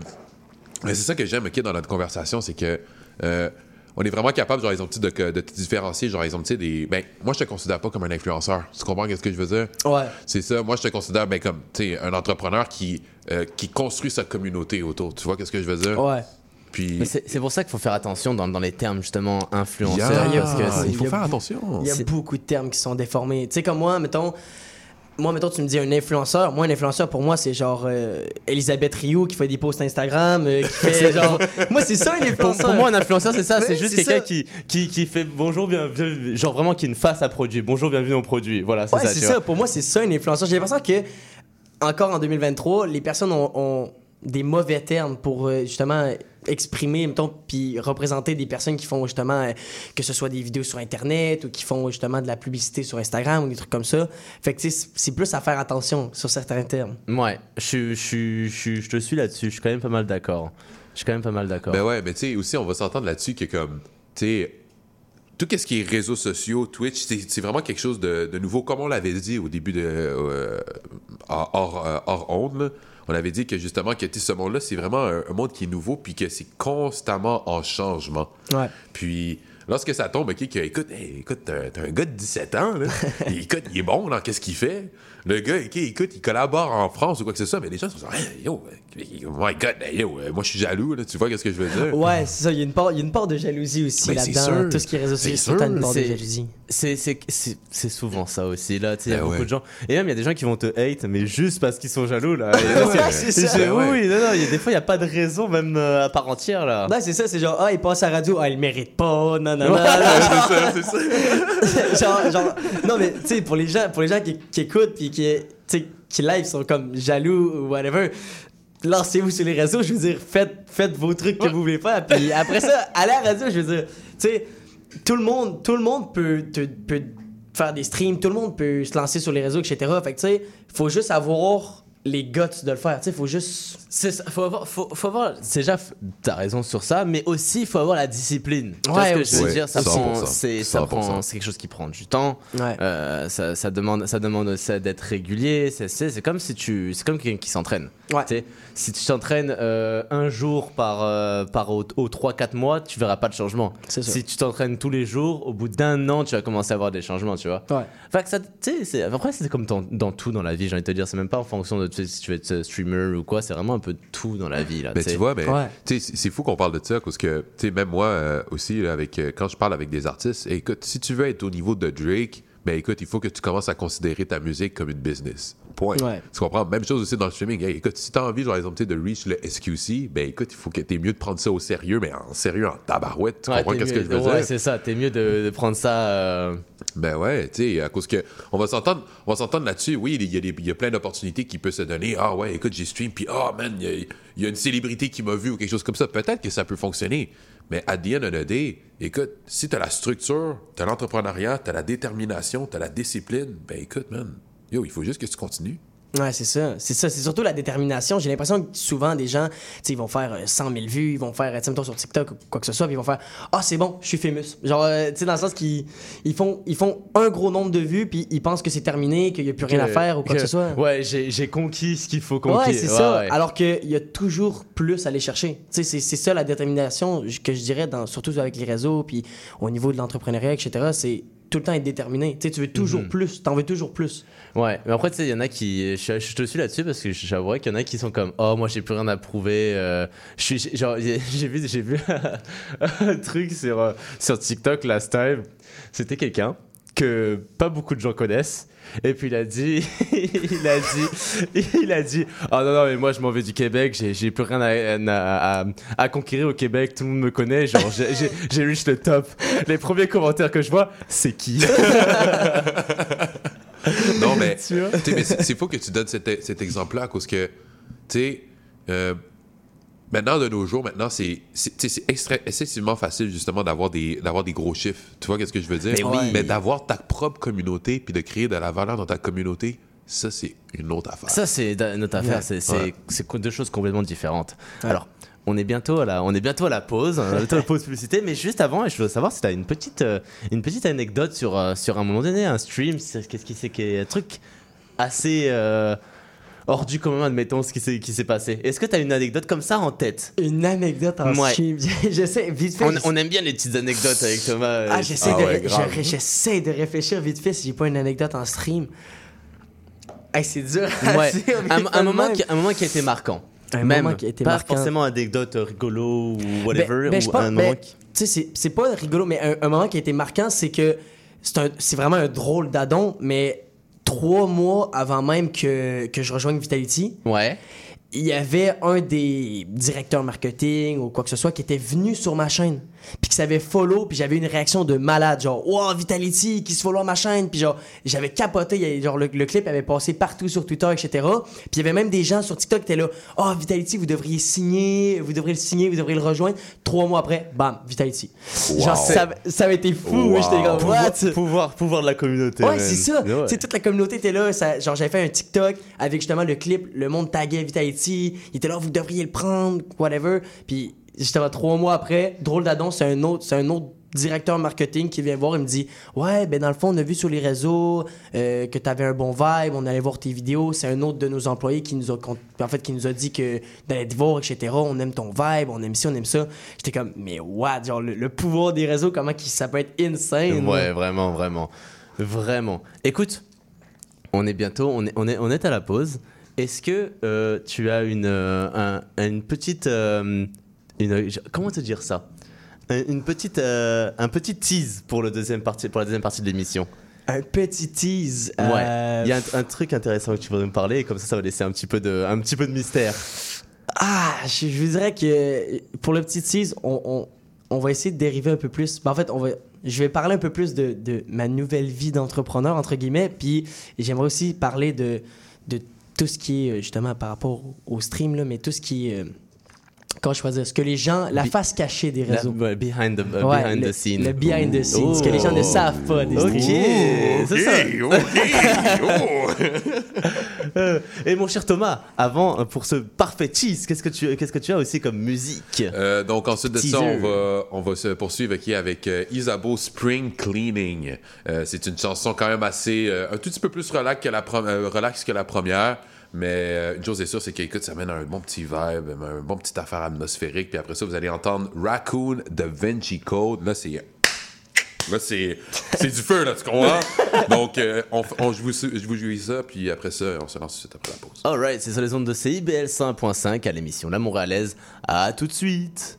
S3: mais c'est ça que j'aime ok, dans notre conversation, c'est que euh, on est vraiment capable, genre, tu sais, de, de te différencier, genre, tu sais, des. Ben, moi, je te considère pas comme un influenceur. Tu comprends ce que je veux dire?
S4: Ouais.
S3: C'est ça. Moi, je te considère, ben, comme, tu sais, un entrepreneur qui, euh, qui construit sa communauté autour. Tu vois ce que je veux dire?
S4: Ouais.
S3: Puis.
S2: C'est pour ça qu'il faut faire attention dans, dans les termes justement influenceurs.
S3: Yeah,
S2: parce que c'est-
S3: il faut
S4: il
S3: faire attention.
S4: Il y a beaucoup de termes qui sont déformés. Tu sais, comme moi, mettons, moi, mettons, tu me dis un influenceur. Moi, un influenceur, pour moi, c'est genre euh, Elisabeth Rioux qui fait des posts Instagram, euh, qui fait genre. moi, c'est ça, un
S2: Pour,
S4: influenceur.
S2: pour moi, un influenceur, c'est ça, c'est juste
S4: c'est
S2: quelqu'un qui, qui, qui fait bonjour, bien, bien- genre vraiment qui a une face à produit. Bonjour, bienvenue au produit. Voilà, c'est
S4: Ouais,
S2: ça.
S4: c'est
S2: tu
S4: ça.
S2: vois.
S4: Pour moi, c'est ça, un influenceur. J'ai l'impression que, encore en 2023, les personnes ont, ont des mauvais termes pour euh, justement exprimer, mettons, puis représenter des personnes qui font justement, euh, que ce soit des vidéos sur Internet ou qui font justement de la publicité sur Instagram ou des trucs comme ça. Fait que, tu sais, c'est plus à faire attention sur certains termes.
S2: Ouais, je, suis- je, je, je te suis là-dessus. Je suis quand même pas mal d'accord. Je suis quand même pas mal d'accord.
S3: Ben ouais, mais tu sais, aussi, on va s'entendre là-dessus que, comme, tu sais, tout ce qui est réseaux sociaux, Twitch, c'est c'est vraiment quelque chose de, de nouveau. Comme on l'avait dit au début de. euh, hors, hors, hors onde, là, on avait dit que justement, que ce monde-là, c'est vraiment un, un monde qui est nouveau, puis que c'est constamment en changement.
S4: Ouais.
S3: Puis. Lorsque ça tombe, OK, que, écoute, hey, écoute, t'as un gars de 17 ans, là. Écoute, il est bon qu'est-ce qu'il fait? Le gars, OK, écoute, il collabore en France ou quoi que ce soit, mais les gens sont genre, Hey, yo, oh my God, hey, yo, euh, moi je suis jaloux, là, tu vois qu'est-ce que je veux dire?
S4: Ouais, c'est ça. Il y, a une part, il y a une part de jalousie aussi
S3: Ben,
S4: là-dedans. Tout ce qui est réseaux
S3: C'est
S4: sociaux, t'as une part de
S2: C'est-
S4: jalousie.
S2: C'est- C'est c'est- c'est souvent ça aussi. Là, tu sais, il y a
S3: Ben
S2: beaucoup
S3: ouais.
S2: de gens. Et même, il y a des gens qui vont te hate, mais juste parce qu'ils sont jaloux. Là.
S3: Ouais, c'est ça.
S2: c'est-
S3: Ben ouais.
S2: Oui, non, non, il y a des fois, il n'y a pas de raison, même euh, à part entière. Là.
S4: Ouais, c'est ça. C'est genre, ah, il passe à la radio. Ah, il mérite pas. Non, non, non.
S3: c'est ça, c'est ça.
S4: genre, genre, non, mais tu sais, pour les gens, pour les gens qui, qui écoutent puis qui, qui live sont comme jaloux ou whatever, lancez-vous sur les réseaux. Je veux dire, faites, faites vos trucs que vous voulez faire. Puis après ça, allez à la radio. Je veux dire, tu sais, tout le monde, tout le monde peut, te- peut faire des streams, tout le monde peut se lancer sur les réseaux, etc. Fait que tu sais, faut juste avoir les guts de le faire. Tu sais, faut juste.
S2: C'est ça, faut avoir, faut, faut avoir, déjà, f- t'as raison sur ça, mais aussi il faut avoir la discipline. Tu
S4: Ouais,
S2: ce que je veux
S3: ouais,
S2: dire, ça
S3: 100%,
S2: prend, c'est, ça
S3: 100%.
S2: prend, c'est quelque chose qui prend du temps.
S4: Ouais.
S2: Euh, ça, ça demande, ça demande aussi d'être régulier. C'est, c'est, c'est comme si tu, c'est comme quelqu'un qui s'entraîne.
S4: Ouais.
S2: Tu sais, si tu t'entraînes euh, un jour par, euh, par au, 3-4 mois, tu verras pas de changement.
S4: C'est.
S2: Si tu t'entraînes tous les jours, au bout d'un an, tu vas commencer à avoir des changements, tu vois.
S4: Ouais.
S2: Fait que ça, tu sais, c'est- après, c'est comme dans, dans tout dans la vie, j'ai envie de te dire. C'est même pas en fonction de si tu veux être streamer ou quoi, c'est vraiment un peu tout dans la vie, là.
S3: Mais
S2: tu sais.
S3: tu vois, mais
S4: Ouais.
S3: sais, c'est- fou qu'on parle de ça parce que tu sais, même moi euh, aussi, là, avec, euh, quand je parle avec des artistes, écoute, si tu veux être au niveau de Drake, ben écoute, il faut que tu commences à considérer ta musique comme une business. Point.
S4: Ouais.
S3: Tu comprends? Même chose aussi dans le streaming. Hey, écoute, si tu as envie, genre, exemple, de reach le SQC, ben écoute, il faut que tu mieux de prendre ça au sérieux, mais en sérieux, en tabarouette. Tu
S2: Ouais,
S3: comprends qu'est-ce que je veux
S2: ouais,
S3: dire?
S2: c'est ça. T'es mieux de, de prendre ça. euh,
S3: Ben ouais, tu sais, à cause que on va s'entendre, on va s'entendre là-dessus. Oui, il y, a des- il y a plein d'opportunités qui peuvent se donner. Ah ouais, écoute, j'ai stream, puis ah man, il y a, il y a une célébrité qui m'a vu ou quelque chose comme ça. Peut-être que ça peut fonctionner, mais à the end of the day, écoute, si t'as la structure, t'as l'entrepreneuriat, t'as la détermination, t'as la discipline, ben écoute, man, yo, il faut juste que tu continues.
S4: Ouais, c'est ça. C'est ça. C'est surtout la détermination. J'ai l'impression que souvent, des gens, tu sais, ils vont faire euh, 100 000 vues, ils vont faire, tu sais, mettons sur TikTok ou quoi que ce soit, puis ils vont faire Ah, c'est bon, je suis famous. Genre, euh, tu sais, dans le sens qu'ils ils font, ils font un gros nombre de vues, puis ils pensent que c'est terminé, qu'il n'y a plus rien à faire ou quoi que, ce soit.
S2: Ouais, j'ai conquis ce qu'il faut conquérir.
S4: Ouais, c'est ça.
S2: ouais.
S4: Alors qu'il y a toujours plus à aller chercher. Tu sais, c'est c'est ça la détermination que je dirais, dans, surtout avec les réseaux, puis au niveau de l'entrepreneuriat, etc. C'est tout le temps être déterminé. Tu sais, tu veux toujours
S2: Mhm.
S4: plus, t'en veux toujours plus.
S2: Ouais, mais après, tu sais, il y en a qui. Je, je te suis là-dessus parce que j'avouerais qu'il y en a qui sont comme Oh, moi, j'ai plus rien à prouver. euh, j'ai- vu, vu un truc sur, euh, sur TikTok last time. C'était quelqu'un que pas beaucoup de gens connaissent. Et puis il a dit, il a dit, il a dit, ah non non mais moi je m'en vais du Québec, j'ai plus rien à, à, à- à conquérir au Québec, tout le monde me connaît, genre j'ai- reach le top. Les premiers commentaires que je vois, c'est qui?
S3: Non, mais, mais c'est faux que tu donnes cet, cet exemple-là cause que, tu sais, euh, maintenant, de nos jours, maintenant, c'est excessivement facile, justement, d'avoir des, d'avoir des gros chiffres. Tu vois qu'est-ce que je veux dire?
S2: Mais oui.
S3: Mais d'avoir ta propre communauté puis de créer de la valeur dans ta communauté, ça, c'est une autre affaire.
S2: Ça, c'est da- notre affaire.
S4: Ouais.
S2: C'est
S3: Ouais.
S2: deux choses complètement différentes. Alors, on est bientôt à la, on est bientôt à la pause, hein, bientôt à la pause publicité. Mais juste avant, je veux savoir si tu as une petite, euh, une petite anecdote sur, euh, sur un moment donné, un stream. Qu'est-ce qui c'est, un truc assez euh, hors du commun, admettons, ce qui s'est qui s'est passé. Est-ce que tu as une anecdote comme ça en tête?
S4: Une anecdote en
S2: Ouais.
S4: stream. J'essaie, vite fait.
S2: on, aime bien les petites anecdotes avec Thomas.
S4: Ah,
S2: euh,
S4: j'essaie
S3: Ah
S4: de,
S3: ouais,
S4: je- j'essaie de réfléchir vite fait si j'ai pas une anecdote en stream. Hey, c'est dur.
S2: Ouais. un,
S4: pas
S2: moment qui, un moment qui a été marquant.
S4: Un
S2: Même,
S4: moment qui a été
S2: pas
S4: marquant.
S2: forcément anecdote rigolo ou whatever,
S4: Ben- ben,
S2: ou
S4: pense-
S2: un
S4: ben,
S2: moment qui...
S4: Tu sais, c'est- c'est pas rigolo, mais un, un moment qui a été marquant, c'est que c'est un- c'est vraiment un drôle d'adon, mais trois mois avant même que, que je rejoigne Vitality,
S2: Ouais.
S4: il y avait un des directeurs marketing ou quoi que ce soit qui était venu sur ma chaîne puis qui s'avait follow puis j'avais une réaction de malade genre wow Vitality qui se follow à ma chaîne puis genre j'avais capoté genre le, le clip avait passé partout sur Twitter etc puis il y avait même des gens sur TikTok qui étaient là oh Vitality vous devriez signer vous devriez le signer vous devriez le rejoindre trois mois après bam Vitality genre ça, ça avait été fou
S3: Wow.
S4: j'étais comme
S2: Pouvoir,
S4: what?
S2: pouvoir, pouvoir de la communauté.
S4: Ouais, c'est ça.
S2: Ouais.
S4: Tu sais, toute la communauté était là. Ça, genre, j'avais fait un TikTok avec justement le clip, le monde taguait Vitality. Il était là, vous devriez le prendre, whatever. Puis, justement, trois mois après, drôle d'adon, c'est un autre, c'est un autre directeur marketing qui vient voir et me dit Ouais, ben dans le fond, on a vu sur les réseaux euh, que tu avais un bon vibe, on allait voir tes vidéos. C'est un autre de nos employés qui nous a, en fait, qui nous a dit que d'aller te voir, etc. On aime ton vibe, on aime ci, on aime ça. J'étais comme Mais what Genre, le, pouvoir des réseaux, comment qui, ça peut être insane.
S2: Ouais, vraiment, vraiment. Vraiment. Écoute, on est bientôt, on est, on est, on est à la pause. Est-ce que euh, tu as une, euh, un- une petite. Une, comment te dire ça? Un- une petite, euh, un petit tease pour, le deuxième partie, pour la deuxième partie de l'émission.
S4: Un petit tease.
S2: Ouais.
S4: euh,
S2: Il y a un, un truc intéressant que tu voudrais me parler, et comme ça, ça va laisser un petit peu de, un petit peu de mystère.
S4: Ah, je, je vous dirais que pour le petit tease, on, on, on va essayer de dériver un peu plus. Ben, en fait, on va, je vais parler un peu plus de, de ma nouvelle vie d'entrepreneur, entre guillemets. Puis j'aimerais aussi parler de, de tout ce qui est, euh, justement, par rapport au, au stream, là, mais tout ce qui est. comment je dire Ce que les gens. La
S2: Bi-
S4: face cachée des
S2: La-
S4: réseaux.
S2: ouais, behind the, uh,
S4: Ouais,
S2: behind
S4: le,
S2: the scene.
S4: Le behind the scenes. Ce que les gens ne
S2: Oh.
S4: savent pas des
S2: Ok, c'est ça. Et mon cher Thomas, avant, pour ce parfait cheese, qu'est-ce que tu, qu'est-ce que tu as aussi comme musique?
S3: Euh, donc ensuite de ça, on va, on va se poursuivre qui avec euh, Isabeau Spring Cleaning. Euh, c'est une chanson quand même assez, euh, un tout petit peu plus relax que la, euh, relax que la première. Mais une chose est sûre, c'est qu'écoute, ça mène à un bon petit vibe, un bon petit affaire atmosphérique. Puis après ça, vous allez entendre Raccoon de Vinci Code. Là, c'est Là, c'est c'est du feu, là, tu comprends? Donc, euh, on, on- je, vous, je vous joue ça, puis après ça, on se lance tout de suite après la pause.
S2: Alright, c'est sur les ondes de CIBL 101.5 à l'émission La Montréalaise. À tout de suite.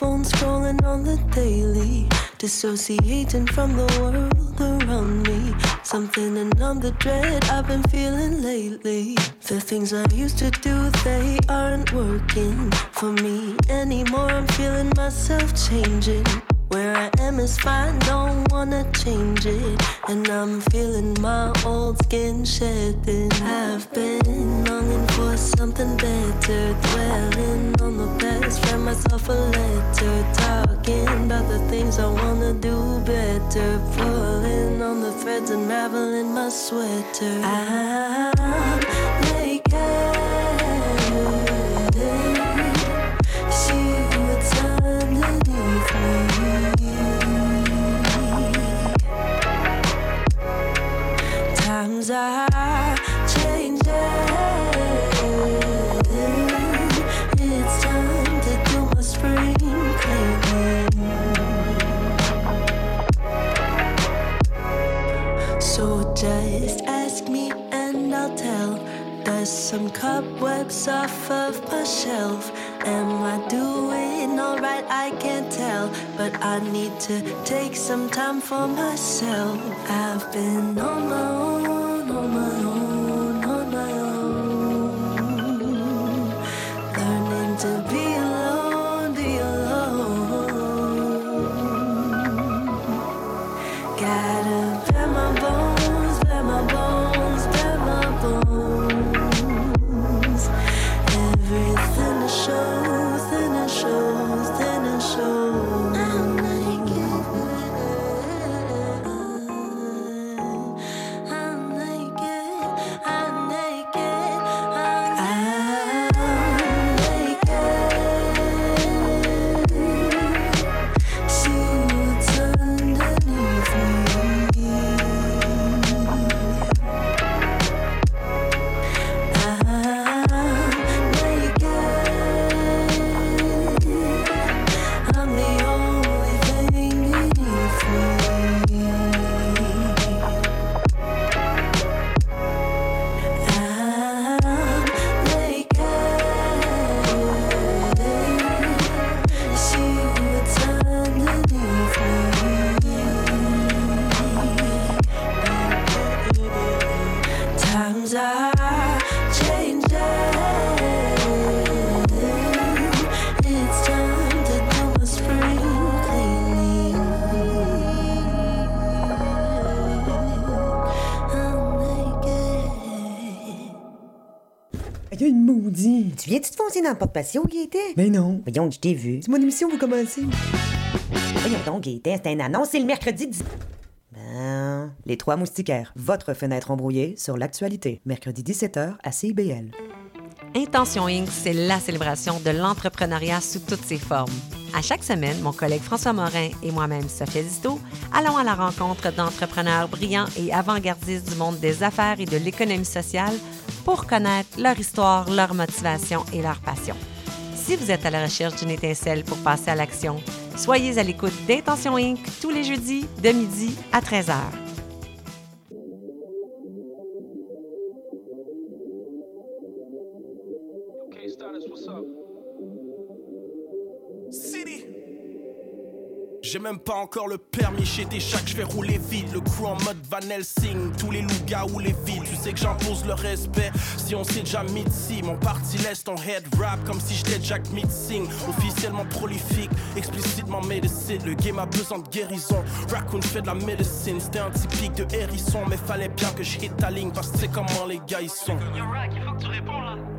S6: Phone scrolling on the daily, dissociating from the world around me. Something and on the dread I've been feeling lately. The things I used to do, they aren't working for me anymore. I'm feeling myself changing. Where I am is fine, don't wanna change it. And I'm feeling my old skin shedding. I've been longing for something better. Dwelling on the past, write myself a letter. Talking about the things I wanna do better. Pulling on the threads, unraveling my sweater. I'm Times are changing. It's time to do my spring cleaning. So just ask me and I'll tell. Dust some cobwebs off of my shelf. Am I doing alright? I can't tell. But I need to take some time for myself. I've been on my own,
S7: Foncer dans le porte-patio, Gaëtan?
S8: Ben non.
S7: Voyons, je t'ai vu.
S8: C'est mon émission, vous commencez.
S7: Voyons donc, Gaëtan, c'est un annonce, c'est le mercredi 10... Ben... Les Trois Moustiquaires, votre fenêtre embrouillée sur l'actualité. Mercredi 17h à CIBL.
S9: Intention Inc., c'est la célébration de l'entrepreneuriat sous toutes ses formes. À chaque semaine, mon collègue François Morin et moi-même, Sophia Disto, allons à la rencontre d'entrepreneurs brillants et avant-gardistes du monde des affaires et de l'économie sociale pour connaître leur histoire, leur motivation et leur passion. Si vous êtes à la recherche d'une étincelle pour passer à l'action, soyez à l'écoute d'Intention Inc. tous les jeudis de midi à 13h.
S10: J'ai même pas encore le permis chez des chacs, je vais rouler vite. Le crew en mode Van Helsing, tous les loups-gars ou les villes. Tu sais que j'impose le respect si on s'est déjà mis ici. Mon parti laisse ton head rap comme si j'étais Jack Mitsing. Officiellement prolifique, explicitement médecine. Le game a besoin de guérison. Raccoon fait de la médecine, c'était un typique de hérisson. Mais fallait bien que je ta ligne parce que c'est comment les gars ils sont.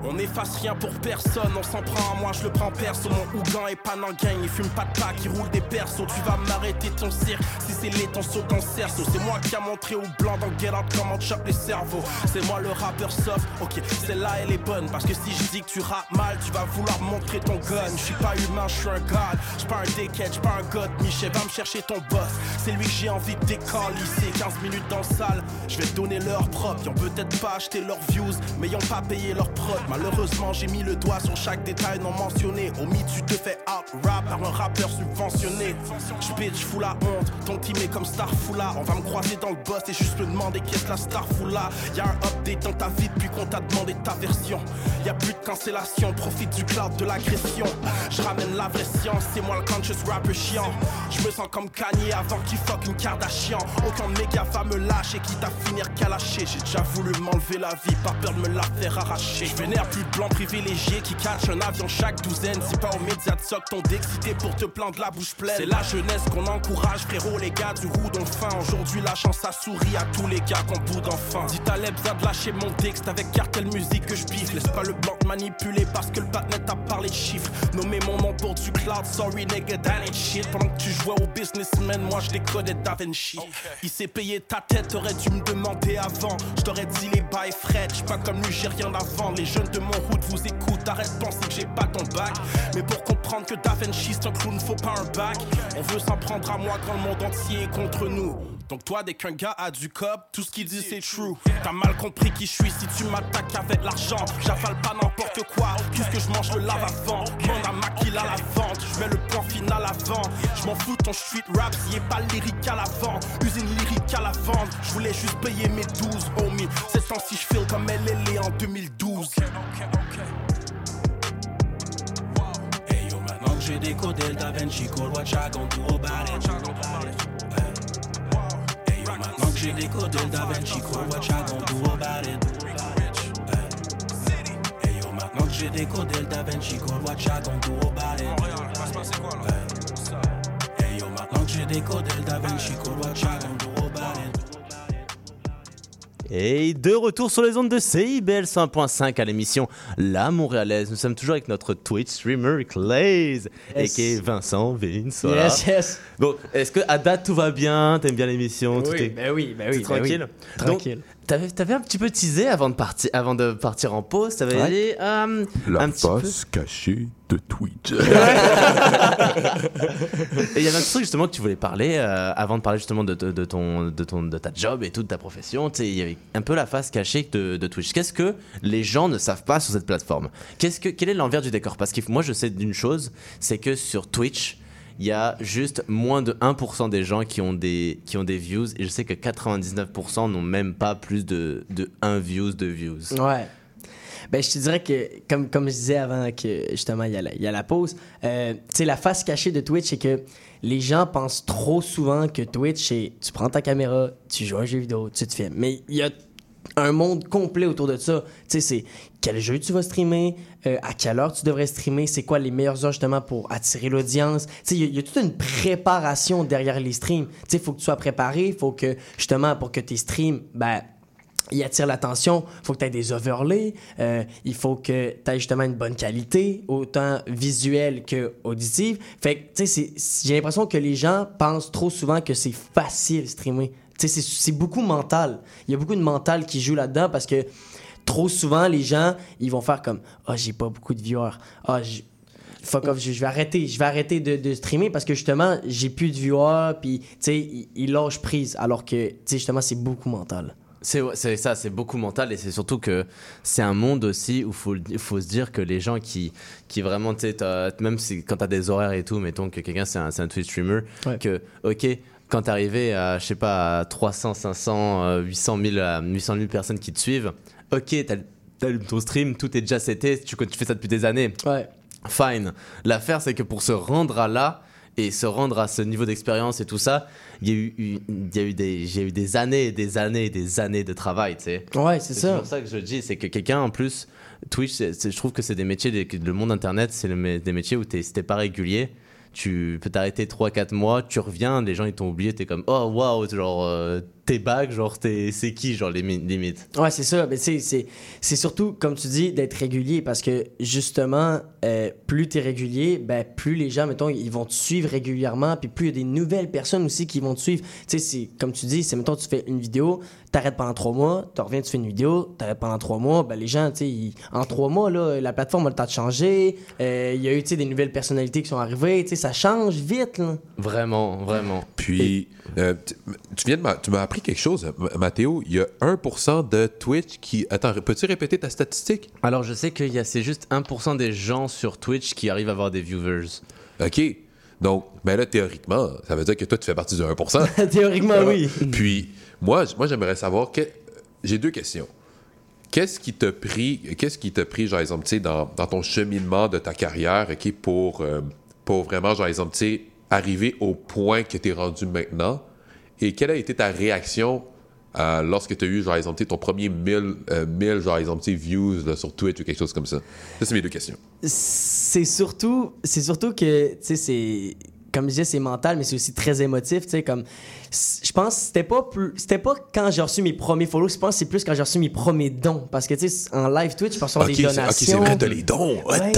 S10: On efface rien pour personne, on s'en prend à moi, je le prends perso. Mon Ougan est pas en gang, il fume pas de pas, qui roule des persos. Tu vas m'arrêter ton cirque, si c'est les saut ton cerceau. C'est moi qui a montré au blanc dans Get Out comment chope les cerveaux. C'est moi le rappeur soft, ok, celle-là elle est bonne. Parce que si je dis que tu rappes mal, tu vas vouloir montrer ton gun. Je suis pas humain, je suis un god. Je pas un déquette, je pas un god. Michel, va me chercher ton boss. C'est lui que j'ai envie de décalisser. 15 minutes dans salle, je vais donner leur propre. Ils ont peut-être pas acheté leurs views, mais ils ont pas payé leur prod. Malheureusement, j'ai mis le doigt sur chaque détail non mentionné. Au mythe, tu te fais out rap par un rappeur subventionné. Je bitch, fous la honte. Ton team est comme Starfoula. On va me croiser dans le boss et juste me demander qu'est-ce que la Starfoula. Y'a un update dans ta vie depuis qu'on t'a demandé ta version. Y'a plus de cancellation, profite du cloud de l'agression. Je ramène la vraie science, c'est moi le conscious rapper chiant. Je me sens comme Kanye avant qu'il fuck une Kardashian. Aucun méga va me lâcher, quitte à finir calaché. J'ai déjà voulu m'enlever la vie par peur de me la faire arracher. Je vénère plus de blanc privilégié qui catch un avion chaque douzaine. C'est pas aux médias de soc ton d'excité pour te plaindre la bouche pleine. C'est la jeunesse jeunesse qu'on encourage, frérot, les gars du roue enfin. Aujourd'hui, la chance a souri à tous les gars qu'on boude enfin. Dit Taleb, vient de lâcher mon texte avec cartel musique que je biffe. Laisse pas le blanc manipuler parce que le patnet a parlé de chiffres. Nommer mon nom pour du cloud, sorry nigga, that ain't shit. Pendant que tu jouais au businessman, moi je décodais Da Vinci. Il s'est payé ta tête, t'aurais dû me demander avant. Je t'aurais dit les bails frais, j'suis pas comme lui, j'ai rien à vendre. Les jeunes de mon hood vous écoutent, arrête de penser que j'ai pas ton bac. Mais pour comprendre que Da Vinci c'est un clown, faut pas un bac. On veut s'en prendre à moi quand le monde entier est contre nous. Donc toi, dès qu'un gars a du cop, tout ce qu'il dit c'est true. T'as mal compris qui je suis si tu m'attaques avec l'argent. J'avale pas n'importe quoi, puisque je mange le lave avant. Demande à Maquille à la vente, je mets le point final avant. Je m'en fous ton street rap, s'il est pas lyrique à l'avant. Usine lyrique à la vente, je voulais juste payer mes 12 homie. C'est si je feel comme elle est en 2012. Hey j'ai décodé le Da Vinci Code, what ya gon' do about it? Hey yo, maintenant que j'ai décodé le Da Vinci ya gon' do about it? Hey yo, maintenant que j'ai décodé le Da Vinci ya gon' do about it? Hey yo, maintenant que j'ai décodé le Da Vinci gon' do about it?
S2: Et de retour sur les ondes de CIBL 100.5 à l'émission La Montréalaise. Nous sommes toujours avec notre Twitch streamer Claze
S4: Yes.
S2: et Vincent Vince. voilà.
S4: Yes, yes.
S2: Bon, est-ce que à date tout va bien? T'aimes bien l'émission tout
S4: Oui,
S2: est...
S4: ben oui, ben oui,
S2: tout est
S4: ben oui.
S2: tranquille. T'avais, t'avais un petit peu teasé avant de partir, avant de partir en pause. T'avais
S4: Ouais.
S2: dit euh,
S3: La
S2: un petit peu.
S3: face cachée de Twitch.
S2: Et il y avait un truc justement que tu voulais parler euh, avant de parler justement de, de- de ton, de, ton, de ta job et toute ta profession. Il y avait un peu la face cachée de, de Twitch. Qu'est-ce que les gens ne savent pas sur cette plateforme? Qu'est-ce que, Quel est l'envers du décor? Parce que moi, je sais d'une chose, c'est que sur Twitch, il y a juste moins de 1% des gens qui ont des, qui ont des views. Et je sais que 99% n'ont même pas plus de, de 1 views, 2 views.
S4: Ouais. Ben, je te dirais que, comme, comme je disais avant que justement il y a la, il y a la pause, euh, la face cachée de Twitch, c'est que les gens pensent trop souvent que Twitch, c'est tu prends ta caméra, tu joues à un jeu vidéo, tu te filmes. Mais il y a un monde complet autour de ça. Tu sais, quel jeu tu vas streamer, euh, à quelle heure tu devrais streamer, c'est quoi les meilleures heures justement pour attirer l'audience. Il y a- toute une préparation derrière les streams. Il faut que tu sois préparé, il faut que justement pour que tes streams, ben, il attire l'attention. Il faut que tu aies des overlays. euh, il faut que tu aies justement une bonne qualité, autant visuelle que auditive. Fait que, tu sais, j'ai l'impression que les gens pensent trop souvent que c'est facile streamer. Tu sais, c'est beaucoup mental. Il y a beaucoup de mental qui joue là-dedans parce que trop souvent, les gens, ils vont faire comme Ah, j'ai pas beaucoup de viewers. Ah, j- fuck off, je vais arrêter, je vais arrêter de, de streamer parce que justement, j'ai plus de viewers, puis tu sais, ils, ils lâchent prise alors que, tu sais, justement, c'est beaucoup mental.
S2: C'est ça, c'est beaucoup mental et c'est surtout que c'est un monde aussi où il faut, se dire que les gens qui, qui vraiment, tu sais, t'as- même si, quand tu as des horaires et tout, mettons que quelqu'un c'est un, un Twitch streamer,
S4: Ouais.
S2: que, ok, quand tu arrivé à, je sais pas, à 300, 500, euh, 800 000, euh, 800 000 personnes qui te suivent, ok, t'as t'allumes ton stream, tout est déjà seté, tu, tu fais ça depuis des années.
S4: Ouais.
S2: Fine. L'affaire, c'est que pour se rendre à là et se rendre à ce niveau d'expérience et tout ça, il y a eu, il y a eu des, j'ai eu des années et des années et des années de travail, tu sais.
S4: Ouais, c'est ça.
S2: C'est pour ça que je dis, c'est que quelqu'un en plus, Twitch, je trouve que c'est des métiers, des- le monde internet, c'est le des métiers où t'es, si t'es pas régulier, tu peux t'arrêter 3-4 mois, tu reviens, les gens ils t'ont oublié, t'es comme oh waouh, genre euh, t'es back, genre t'es, c'est qui, genre les mi- limite.
S4: Ouais, c'est ça. Mais tu sais, c'est, c'est surtout, comme tu dis, d'être régulier parce que justement, euh, plus tu es régulier, ben, plus les gens, mettons, ils vont te suivre régulièrement. Puis plus il y a des nouvelles personnes aussi qui vont te suivre. Tu sais, c'est, comme tu dis, c'est, mettons, tu fais une vidéo, t'arrêtes pendant trois mois, tu reviens, tu fais une vidéo, t'arrêtes pendant trois mois. Ben, les gens, tu sais, ils- en trois mois, là, la plateforme a le temps de changer. Euh, Il y a eu, tu sais, des nouvelles personnalités qui sont arrivées. Tu sais, ça change vite, là.
S2: Vraiment, vraiment.
S3: Puis, euh, tu- tu viens de m'a- tu m'as appris quelque chose, Mathéo. Il y a 1% de Twitch qui. Attends, peux-tu répéter ta statistique?
S2: Alors je sais qu'il y a c'est juste 1% des gens sur Twitch qui arrivent à avoir des viewers.
S3: OK. Donc, ben là, théoriquement, ça veut dire que toi, tu fais partie du 1%.
S4: Théoriquement, oui.
S3: Puis, moi, moi j'aimerais savoir. que- J'ai deux questions. Qu'est-ce qui t'a pris, qu'est-ce qui t'a pris, genre, exemple, tu sais, dans, dans ton cheminement de ta carrière, OK, pour, euh, pour vraiment, genre, exemple, tu sais, arriver au point que t'es rendu maintenant? Et quelle a été ta réaction euh, lorsque tu as eu, genre, exemple, ton premier 1000, euh, 1000 genre, exemple, views là, sur Twitch ou quelque chose comme ça? Ça, c'est mes deux questions.
S4: c'est surtout surtout que tu sais c'est comme je disais, c'est mental, mais c'est aussi très émotif, tu sais, comme, je pense, que c'était pas plus, c'était pas quand j'ai reçu mes premiers follow, je pense que c'est plus quand j'ai reçu mes premiers dons, parce que, tu sais, en live Twitch, je peux recevoir
S3: Ok,
S4: des
S3: c'est- ok,
S4: donations.
S3: c'est vrai, t'as les dons.
S4: Ouais.
S3: Ouais,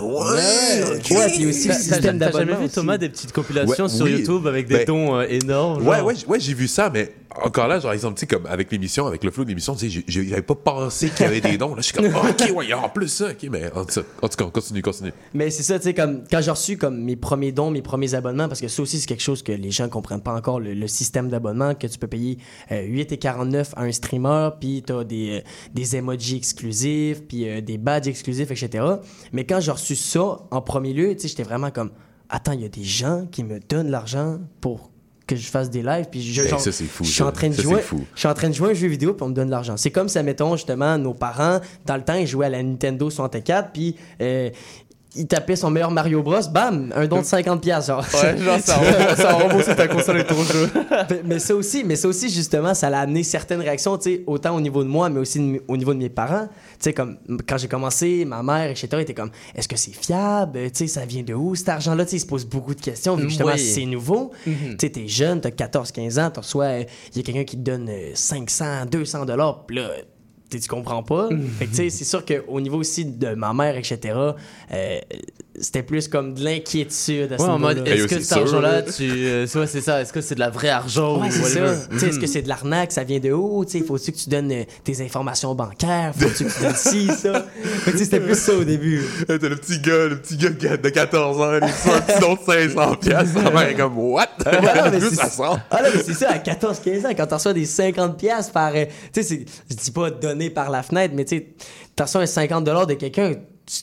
S4: Ouais,
S3: ok.
S4: ouais, puis aussi le
S2: T'as-
S4: système
S2: T'as t'as
S4: d'abonnement
S2: jamais vu
S4: aussi.
S2: Thomas des petites compilations
S3: Ouais,
S2: sur
S3: oui.
S2: YouTube avec des
S3: Ben,
S2: dons euh, énormes
S3: Ouais,
S2: genre?
S3: ouais, ouais, j'ai vu ça, mais encore là, genre, exemple, tu sais, comme avec l'émission, avec le flow de l'émission, tu sais, j'avais pas pensé qu'il y avait des dons. Là, je suis comme, ah, ok, ouais, il y a en plus ça, ok, mais en tout cas, en tout cas, continue, continue.
S4: Mais c'est ça, tu sais, comme quand j'ai reçu comme mes premiers dons, mes premiers abonnements, parce que ça aussi, c'est quelque chose que les gens comprennent pas encore, le, le système d'abonnement, que tu peux payer euh, 8,49 à un streamer, puis tu as des, euh, des emojis exclusifs, puis euh, des badges exclusifs, etc. Mais quand j'ai reçu ça, en premier lieu, j'étais vraiment comme, attends, il y a des gens qui me donnent l'argent pour que je fasse des lives, puis je,
S3: Hey,
S4: genre,
S3: ça, c'est fou,
S4: je suis en train de
S3: Ça,
S4: jouer, je suis en train de jouer un jeu vidéo puis on me donne de l'argent. C'est comme ça, mettons, justement, nos parents, dans le temps, ils jouaient à la Nintendo 64 puis euh, ils tapaient son meilleur Mario Bros, bam, un don de 50 pièces genre.
S2: Ouais, genre, ça ça a remboursé ta console et ton jeu.
S4: mais, mais ça aussi, mais ça aussi justement, ça a amené certaines réactions, tu sais, autant au niveau de moi, mais aussi de au niveau de mes parents. Tu sais, comme quand j'ai commencé, ma mère, etc., était comme, est-ce que c'est fiable? Tu sais, ça vient de où cet argent-là? Tu sais, ils se posent beaucoup de questions, vu justement,
S2: Oui.
S4: c'est nouveau.
S2: Mhm.
S4: Tu sais, t'es jeune, t'as 14-15 ans, tu reçois, euh, il y a quelqu'un qui te donne euh, 500, 200 dollars, puis là, tu comprends pas. Fait que, tu sais, c'est sûr qu'au niveau aussi de ma mère, etc., euh, c'était plus comme de l'inquiétude à ce
S2: Ouais, en
S4: niveau-là.
S2: mode, est-ce que cet argent-là, tu. euh, ouais, c'est ça, est-ce que c'est de la vraie argent
S4: Ouais,
S2: ou
S4: c'est ça. Tu sais, Est-ce que c'est de l'arnaque? Ça vient de où? Tu sais, Faut-tu que tu donnes euh, tes informations bancaires? Faut-tu que tu donnes ci, ça? C'était plus ça au début.
S3: T'as le petit gars, le petit gars de 14 ans, il fait un petit don de 500 piastres. Sa mère est comme, what?
S4: Voilà, mais
S3: ça sort?
S4: Ah là, mais c'est ça, à 14-15 ans, quand tu reçois des 50$ piastres par. euh, tu sais, c'est- je dis pas donné par la fenêtre, mais tu sais, tu reçois un 50$ de quelqu'un,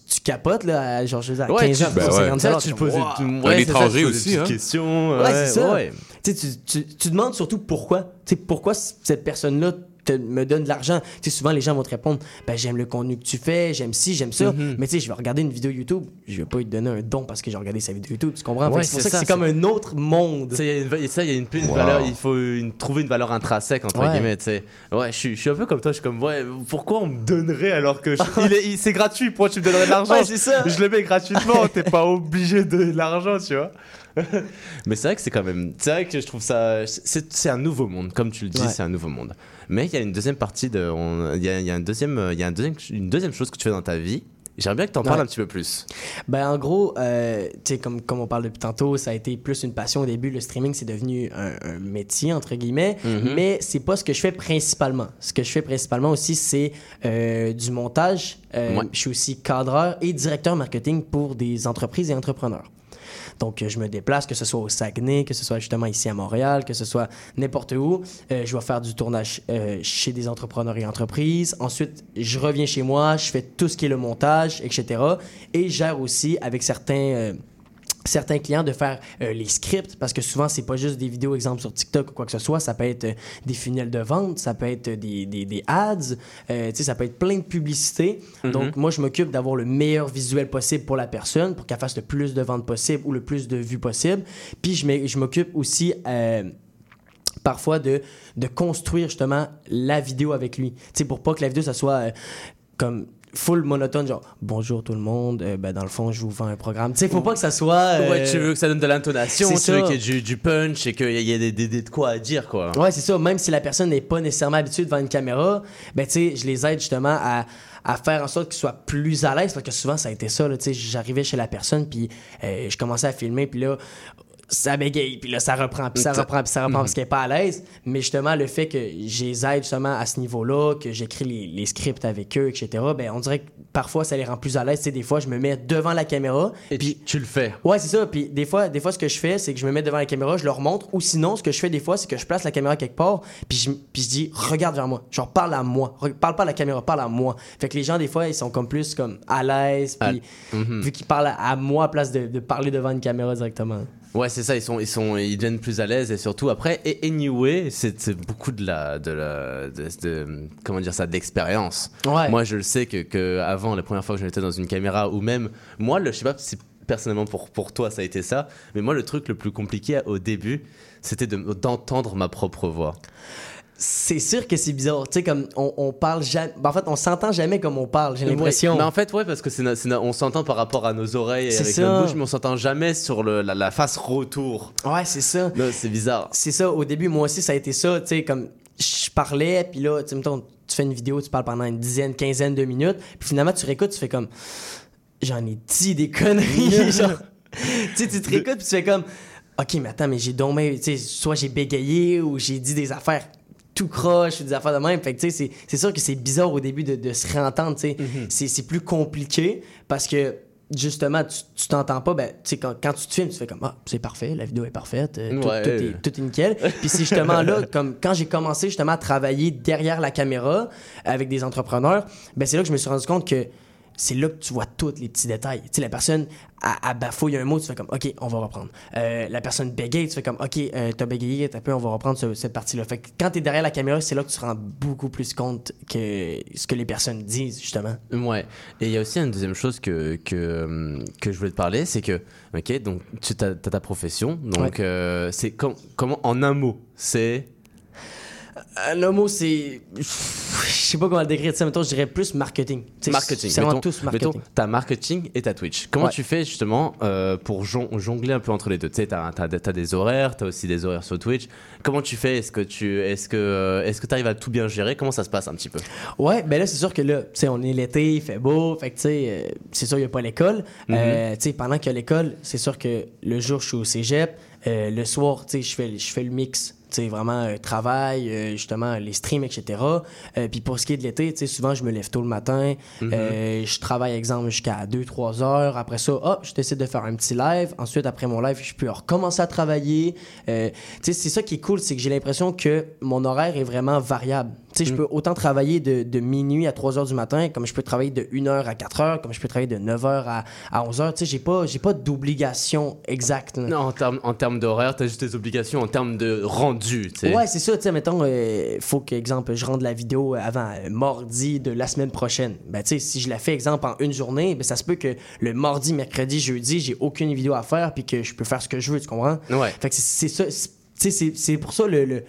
S4: tu, tu capotes, là, à, genre, je veux dire, à
S2: Ouais,
S4: 15
S2: tu-
S4: ans,
S2: ben
S4: pour
S2: ouais.
S4: 50$.
S2: Ça,
S4: t'es
S2: tu
S4: comme,
S2: poses-
S4: wow.
S3: Un
S2: ouais,
S3: étranger aussi,
S2: des
S3: hein.
S2: questions.
S4: Ouais, c'est ça.
S2: ouais.
S4: Tu, tu, tu, demandes surtout pourquoi. Tu sais, pourquoi cette personne-là te- me donne de l'argent. Tu sais, souvent, les gens vont te répondre ben, J'aime le contenu que tu fais, j'aime ci, j'aime ça.
S2: Mhm.
S4: Mais tu sais, je vais regarder une vidéo YouTube, je vais pas lui donner un don parce que j'ai regardé sa vidéo YouTube. Tu comprends?
S2: Ouais,
S4: C'est pour ça que c'est comme un autre monde.
S2: Tu sais, il y a une va- ça, il y a une, une
S3: Wow.
S2: valeur, il faut une- trouver une valeur intrinsèque, entre
S4: Ouais.
S2: guillemets, tu sais. Ouais, je suis, je suis un peu comme toi, je suis comme, ouais, pourquoi on me donnerait alors que c'est gratuit, pourquoi tu me donnerais de l'argent?
S4: Ouais.
S2: Je le mets gratuitement, t'es pas obligé de donner de l'argent, tu vois. Mais c'est vrai que c'est quand même, c'est vrai que je trouve ça, c'est un nouveau monde, comme tu le dis,
S4: Ouais.
S2: c'est un nouveau monde. Mais il y a une deuxième partie de, il y a, y a un deuxième, il y a un deuxième, une deuxième chose que tu fais dans ta vie. J'aimerais bien que tu en parles un petit peu plus.
S4: Ben, en gros, euh, tu sais, comme, comme on parle depuis tantôt, ça a été plus une passion au début. Le streaming, c'est devenu un, un métier, entre guillemets.
S2: Mhm.
S4: Mais c'est pas ce que je fais principalement. Ce que je fais principalement aussi, c'est euh, du montage. Euh,
S2: Ouais.
S4: Je suis aussi cadreur et directeur marketing pour des entreprises et entrepreneurs. Donc, euh, je me déplace, que ce soit au Saguenay, que ce soit justement ici à Montréal, que ce soit n'importe où. Euh, je vais faire du tournage euh, chez des entrepreneurs et entreprises. Ensuite, je reviens chez moi, je fais tout ce qui est le montage, etc. Et gère aussi avec certains... euh, certains clients de faire euh, les scripts parce que souvent c'est pas juste des vidéos exemple sur TikTok ou quoi que ce soit ça peut être euh, des funnels de vente ça peut être des, des, des ads euh, tu sais ça peut être plein de publicités
S2: Mhm.
S4: donc moi je m'occupe d'avoir le meilleur visuel possible pour la personne pour qu'elle fasse le plus de ventes possible ou le plus de vues possible puis je m'occupe aussi euh, parfois de, de construire justement la vidéo avec lui. Tu sais, pour pas que la vidéo, ça soit euh, comme full monotone, genre bonjour tout le monde, euh, ben, dans le fond, je vous vends un programme. Tu sais, faut pas que ça soit. euh,
S2: Ouais, tu veux que ça donne de l'intonation, tu veux qu'il y ait du, du punch et qu'il y ait des, des- des- de quoi à dire, quoi.
S4: Ouais, c'est ça. Même si la personne n'est pas nécessairement habituée devant une caméra, ben, tu sais, je les aide justement à, à faire en sorte qu'ils soient plus à l'aise parce que souvent, ça a été ça, là. Tu sais, j'arrivais chez la personne, puis euh, je commençais à filmer, puis là, ça bégaye, puis là, ça reprend, puis ça reprend, puis ça reprend
S2: Mhm.
S4: parce qu'elle est pas à l'aise. Mais justement, le fait que les aide justement à ce niveau-là, que j'écris les, les scripts avec eux, etc., ben, on dirait que parfois, ça les rend plus à l'aise. Tu des fois, je me mets devant la caméra,
S2: Et puis tu le fais.
S4: Ouais, c'est ça. Puis des fois, des fois, ce que je fais, c'est que je me mets devant la caméra, je leur montre. Ou sinon, ce que je fais des fois, c'est que je place la caméra quelque part, puis je, puis je dis, regarde vers moi. Genre, parle à moi. Re- parle pas à la caméra, parle à moi. Fait que les gens, des fois, ils sont comme plus comme à l'aise, puis
S2: Mhm.
S4: vu qu'ils parlent à, à moi à place de, de parler devant une caméra directement.
S2: Ouais, c'est ça, ils sont, ils sont, ils deviennent plus à l'aise et surtout après, et anyway, c'est beaucoup de la, de la, de, de- comment dire ça, d'expérience.
S4: Ouais.
S2: Moi, je le sais que, que avant, la première fois que j'étais dans une caméra ou même, moi, le, je sais pas si personnellement pour, pour toi ça a été ça, mais moi, le truc le plus compliqué au début, c'était de- d'entendre ma propre voix.
S4: C'est sûr que c'est bizarre. Tu sais, comme on, on parle jamais. En fait, on s'entend jamais comme on parle, j'ai l'impression.
S2: Mais en fait, ouais, parce que c'est on s'entend par rapport à nos oreilles et
S4: C'est
S2: avec
S4: ça.
S2: notre bouche, mais on s'entend jamais sur le, la, la face retour.
S4: Ouais, c'est ça.
S2: C'est bizarre.
S4: C'est ça. Au début, moi aussi, ça a été ça. Tu sais, comme je parlais, puis là, tu tu fais une vidéo, tu parles pendant une dizaine, quinzaine de minutes, puis finalement, tu réécoutes, tu fais comme. J'en ai dit des conneries. genre. tu sais, tu te réécoutes, puis tu fais comme. Ok, mais attends, mais j'ai dommé. Tu sais, soit j'ai bégayé ou j'ai dit des affaires tout croche ou des affaires de même. Fait que, tu sais, c'est- c'est sûr que c'est bizarre au début de, de se réentendre, tu sais. C'est- C'est plus compliqué parce que, justement, tu t'entends pas, ben, tu quand, quand tu te filmes, tu fais comme, ah, c'est parfait, la vidéo est parfaite, euh, tout,
S2: Ouais.
S4: tout est, tout est nickel. Puis c'est justement là, comme quand j'ai commencé justement à travailler derrière la caméra avec des entrepreneurs, ben, c'est là que je me suis rendu compte que c'est là que tu vois tous les petits détails. Tu sais, la personne, a, bafouille un mot, tu fais comme, OK, on va reprendre. Euh, la personne bégaye, tu fais comme, OK, euh, t'as bégayé, t'as peu, on va reprendre ce- cette partie-là. Fait que quand t'es derrière la caméra, c'est là que tu te rends beaucoup plus compte que ce que les personnes disent, justement.
S2: Ouais. Et il y a aussi une deuxième chose que, que, que je voulais te parler, c'est que, ok, donc tu as, ta profession, donc euh, c'est com- comment, en un mot, c'est.
S4: Le mot, c'est. Je sais pas comment le décrire. Sais, mettons, je dirais plus marketing. Tu sais,
S2: marketing.
S4: C'est vraiment tous marketing.
S2: Mettons, t'as marketing et t'as Twitch. Comment
S4: Ouais.
S2: tu fais justement euh, pour jon- jongler un peu entre les deux? Tu sais, t'as as, des horaires, t'as aussi des horaires sur Twitch. Comment tu fais? Est-ce que tu est-ce que euh, est-ce que t'arrives à tout bien gérer? Comment ça se passe un petit peu?
S4: Ouais, ben là, c'est sûr que là, tu sais, on est l'été, il fait beau, fait que, tu sais, euh, c'est sûr, il n'y a pas l'école.
S2: Mhm.
S4: Tu sais, pendant qu'il y a l'école, c'est sûr que le jour, je suis au cégep. Le soir, tu sais, je fais, je fais le mix. Sais, vraiment, euh, travail, euh, justement, les streams, etc. Euh, puis pour ce qui est de l'été, tu sais, souvent, je me lève tôt le matin.
S2: Mhm.
S4: Euh, je travaille, exemple, jusqu'à 2-3 heures. Après ça, hop, je décide de faire un petit live. Ensuite, après mon live, je peux recommencer à travailler. Euh, tu sais, c'est ça qui est cool, c'est que j'ai l'impression que mon horaire est vraiment variable. Tu sais, je peux autant travailler de, de minuit à 3 heures du matin, comme je peux travailler de 1 heure à 4 heures, comme je peux travailler de 9 heures à, à 11 heures. Tu sais, j'ai pas, j'ai pas d'obligation exacte.
S2: Non, en termes en termes d'horaire, t'as juste des obligations en termes de rendu. tu sais.
S4: Ouais, c'est ça. Tu sais, mettons, euh, faut que, exemple, je rende la vidéo avant euh, mardi de la semaine prochaine. Ben, tu sais, si je la fais, exemple, en une journée, ben, ça se peut que le mardi, mercredi, jeudi, j'ai aucune vidéo à faire puis que je peux faire ce que je veux, tu comprends?
S2: Ouais.
S4: Fait que c'est- ça. c'est- pour ça le. le-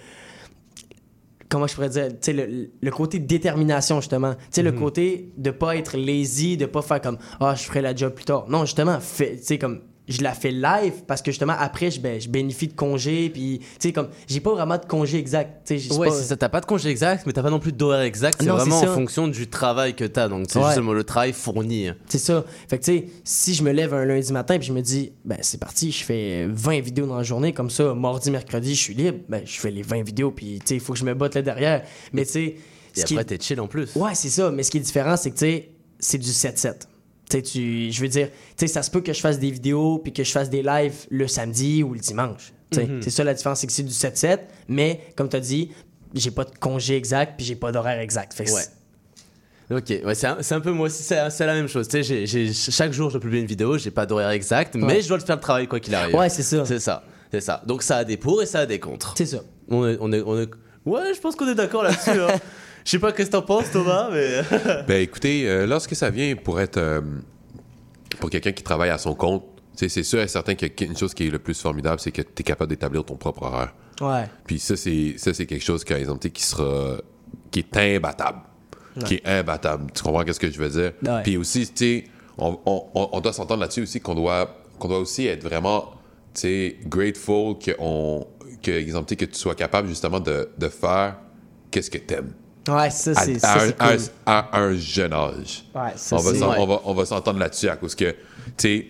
S4: Comment je pourrais dire, tu sais, le, le côté détermination, justement. Tu sais, le côté de pas être lazy, de pas faire comme, ah, je ferai la job plus tard. Non, justement, sais, comme, je la fais live parce que justement, après, je, ben, je bénéficie de congés, puis, tu sais, comme, j'ai pas vraiment de congé exact. Tu sais,
S2: Ouais,
S4: pas-
S2: ça. T'as pas de congé exact, mais t'as pas non plus d'horaire exact. C'est vraiment en fonction du travail que t'as. Donc, c'est
S4: Ouais.
S2: justement le travail fourni.
S4: C'est ça. Fait que, tu sais, si je me lève un lundi matin puis je me dis, ben, c'est parti, je fais 20 vidéos dans la journée, comme ça, mardi, mercredi, je suis libre, ben, je fais les 20 vidéos, puis, tu sais, il faut que je me batte là derrière. Mais, tu sais.
S2: Et après,
S4: est-
S2: t'es chill en plus.
S4: Ouais, c'est ça. Mais ce qui est différent, c'est que, tu sais, c'est du 7-7. Tu je veux dire, ça se peut que je fasse des vidéos puis que je fasse des lives le samedi ou le dimanche.
S2: Mhm.
S4: C'est ça la différence, c'est que c'est du 7-7, mais comme tu as dit, j'ai pas de congé exact puis j'ai pas d'horaire exact. Fait
S2: Ouais.
S4: c'est-
S2: Ok, ouais, c'est un, c'est un peu moi aussi, c'est c'est la même chose. J'ai- j'ai- chaque jour, je publie une vidéo, j'ai pas d'horaire exact, mais je dois le faire le travail quoi qu'il arrive.
S4: Ouais, c'est ça.
S2: C'est ça, c'est ça. Donc ça a des pour et ça a des contre.
S4: C'est ça.
S2: On est, on est, on est- Ouais, je pense qu'on est d'accord là-dessus. hein. Je sais pas qu'est-ce que t'en penses, Thomas, mais.
S3: Ben écoutez, euh, lorsque ça vient pour être euh, pour quelqu'un qui travaille à son compte, tu sais, c'est sûr et certain qu'une chose qui est le plus formidable, c'est que tu es capable d'établir ton propre horaire.
S4: Ouais.
S3: Puis ça, c'est ça, c'est quelque chose, par exemple, qui sera qui est imbattable. Qui est imbattable. Tu comprends qu'est-ce que je veux dire?
S4: Ouais.
S3: Puis aussi, tu sais, on, on- on- on doit s'entendre là-dessus aussi qu'on doit, qu'on doit aussi être vraiment, tu sais, grateful que, on, que, exemple, que tu sois capable justement de, de faire qu'est-ce que t'aimes.
S4: Ouais, ça, c'est
S3: à
S4: cool.
S3: à un- jeune âge.
S4: Ouais, ça,
S3: on, va
S4: c'est-
S3: s'en-
S4: Ouais.
S3: on va, on va s'entendre là-dessus à cause que, tu sais,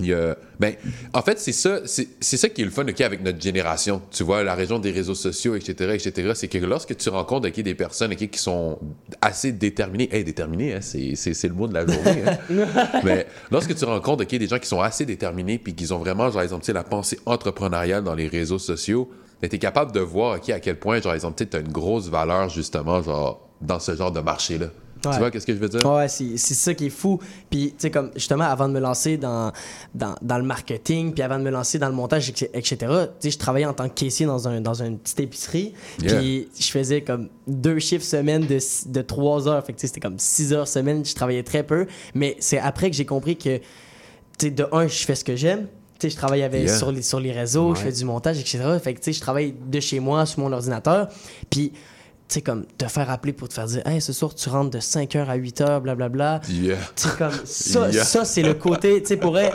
S3: il y a. Ben, en fait, c'est ça, c'est ça qui est le fun ok, avec notre génération. Tu vois, la région des réseaux sociaux, etc., etc., c'est que lorsque tu rencontres ok, des personnes qui sont assez déterminées, hey, déterminées, hein, c'est le mot de la journée. hein. Mais lorsque tu rencontres des gens qui sont assez déterminés puis qui ont vraiment, genre, exemple, la pensée entrepreneuriale dans les réseaux sociaux, tu es capable de voir à quel point, genre, exemple, tu as une grosse valeur, justement, genre, dans ce genre de marché-là.
S4: Ouais.
S3: Tu vois, qu'est-ce que je veux dire?
S4: Ouais, c'est c'est ça qui est fou. Puis, tu sais, comme justement, avant de me lancer dans, dans, dans le marketing, puis avant de me lancer dans le montage, etc., tu sais, je travaillais en tant que caissier dans, un, dans une petite épicerie.
S3: Yeah.
S4: Puis, je faisais comme deux chiffres semaine de, de trois heures. Fait que, tu sais, c'était comme six heures semaine. Je travaillais très peu. Mais c'est après que j'ai compris que, tu sais, de un, je fais ce que j'aime. Tu sais, je travaille avec,
S3: Yeah.
S4: sur, les, sur les réseaux, je fais du montage, etc. Fait que, tu sais, je travaille de chez moi, sur mon ordinateur. Puis, tu sais, comme, te faire appeler pour te faire dire, hey, ce soir, tu rentres de 5h à 8h, blablabla.
S3: Yeah.
S4: Tu sais, comme, ça,
S3: Yeah.
S4: ça c'est le côté, tu sais, pourrait.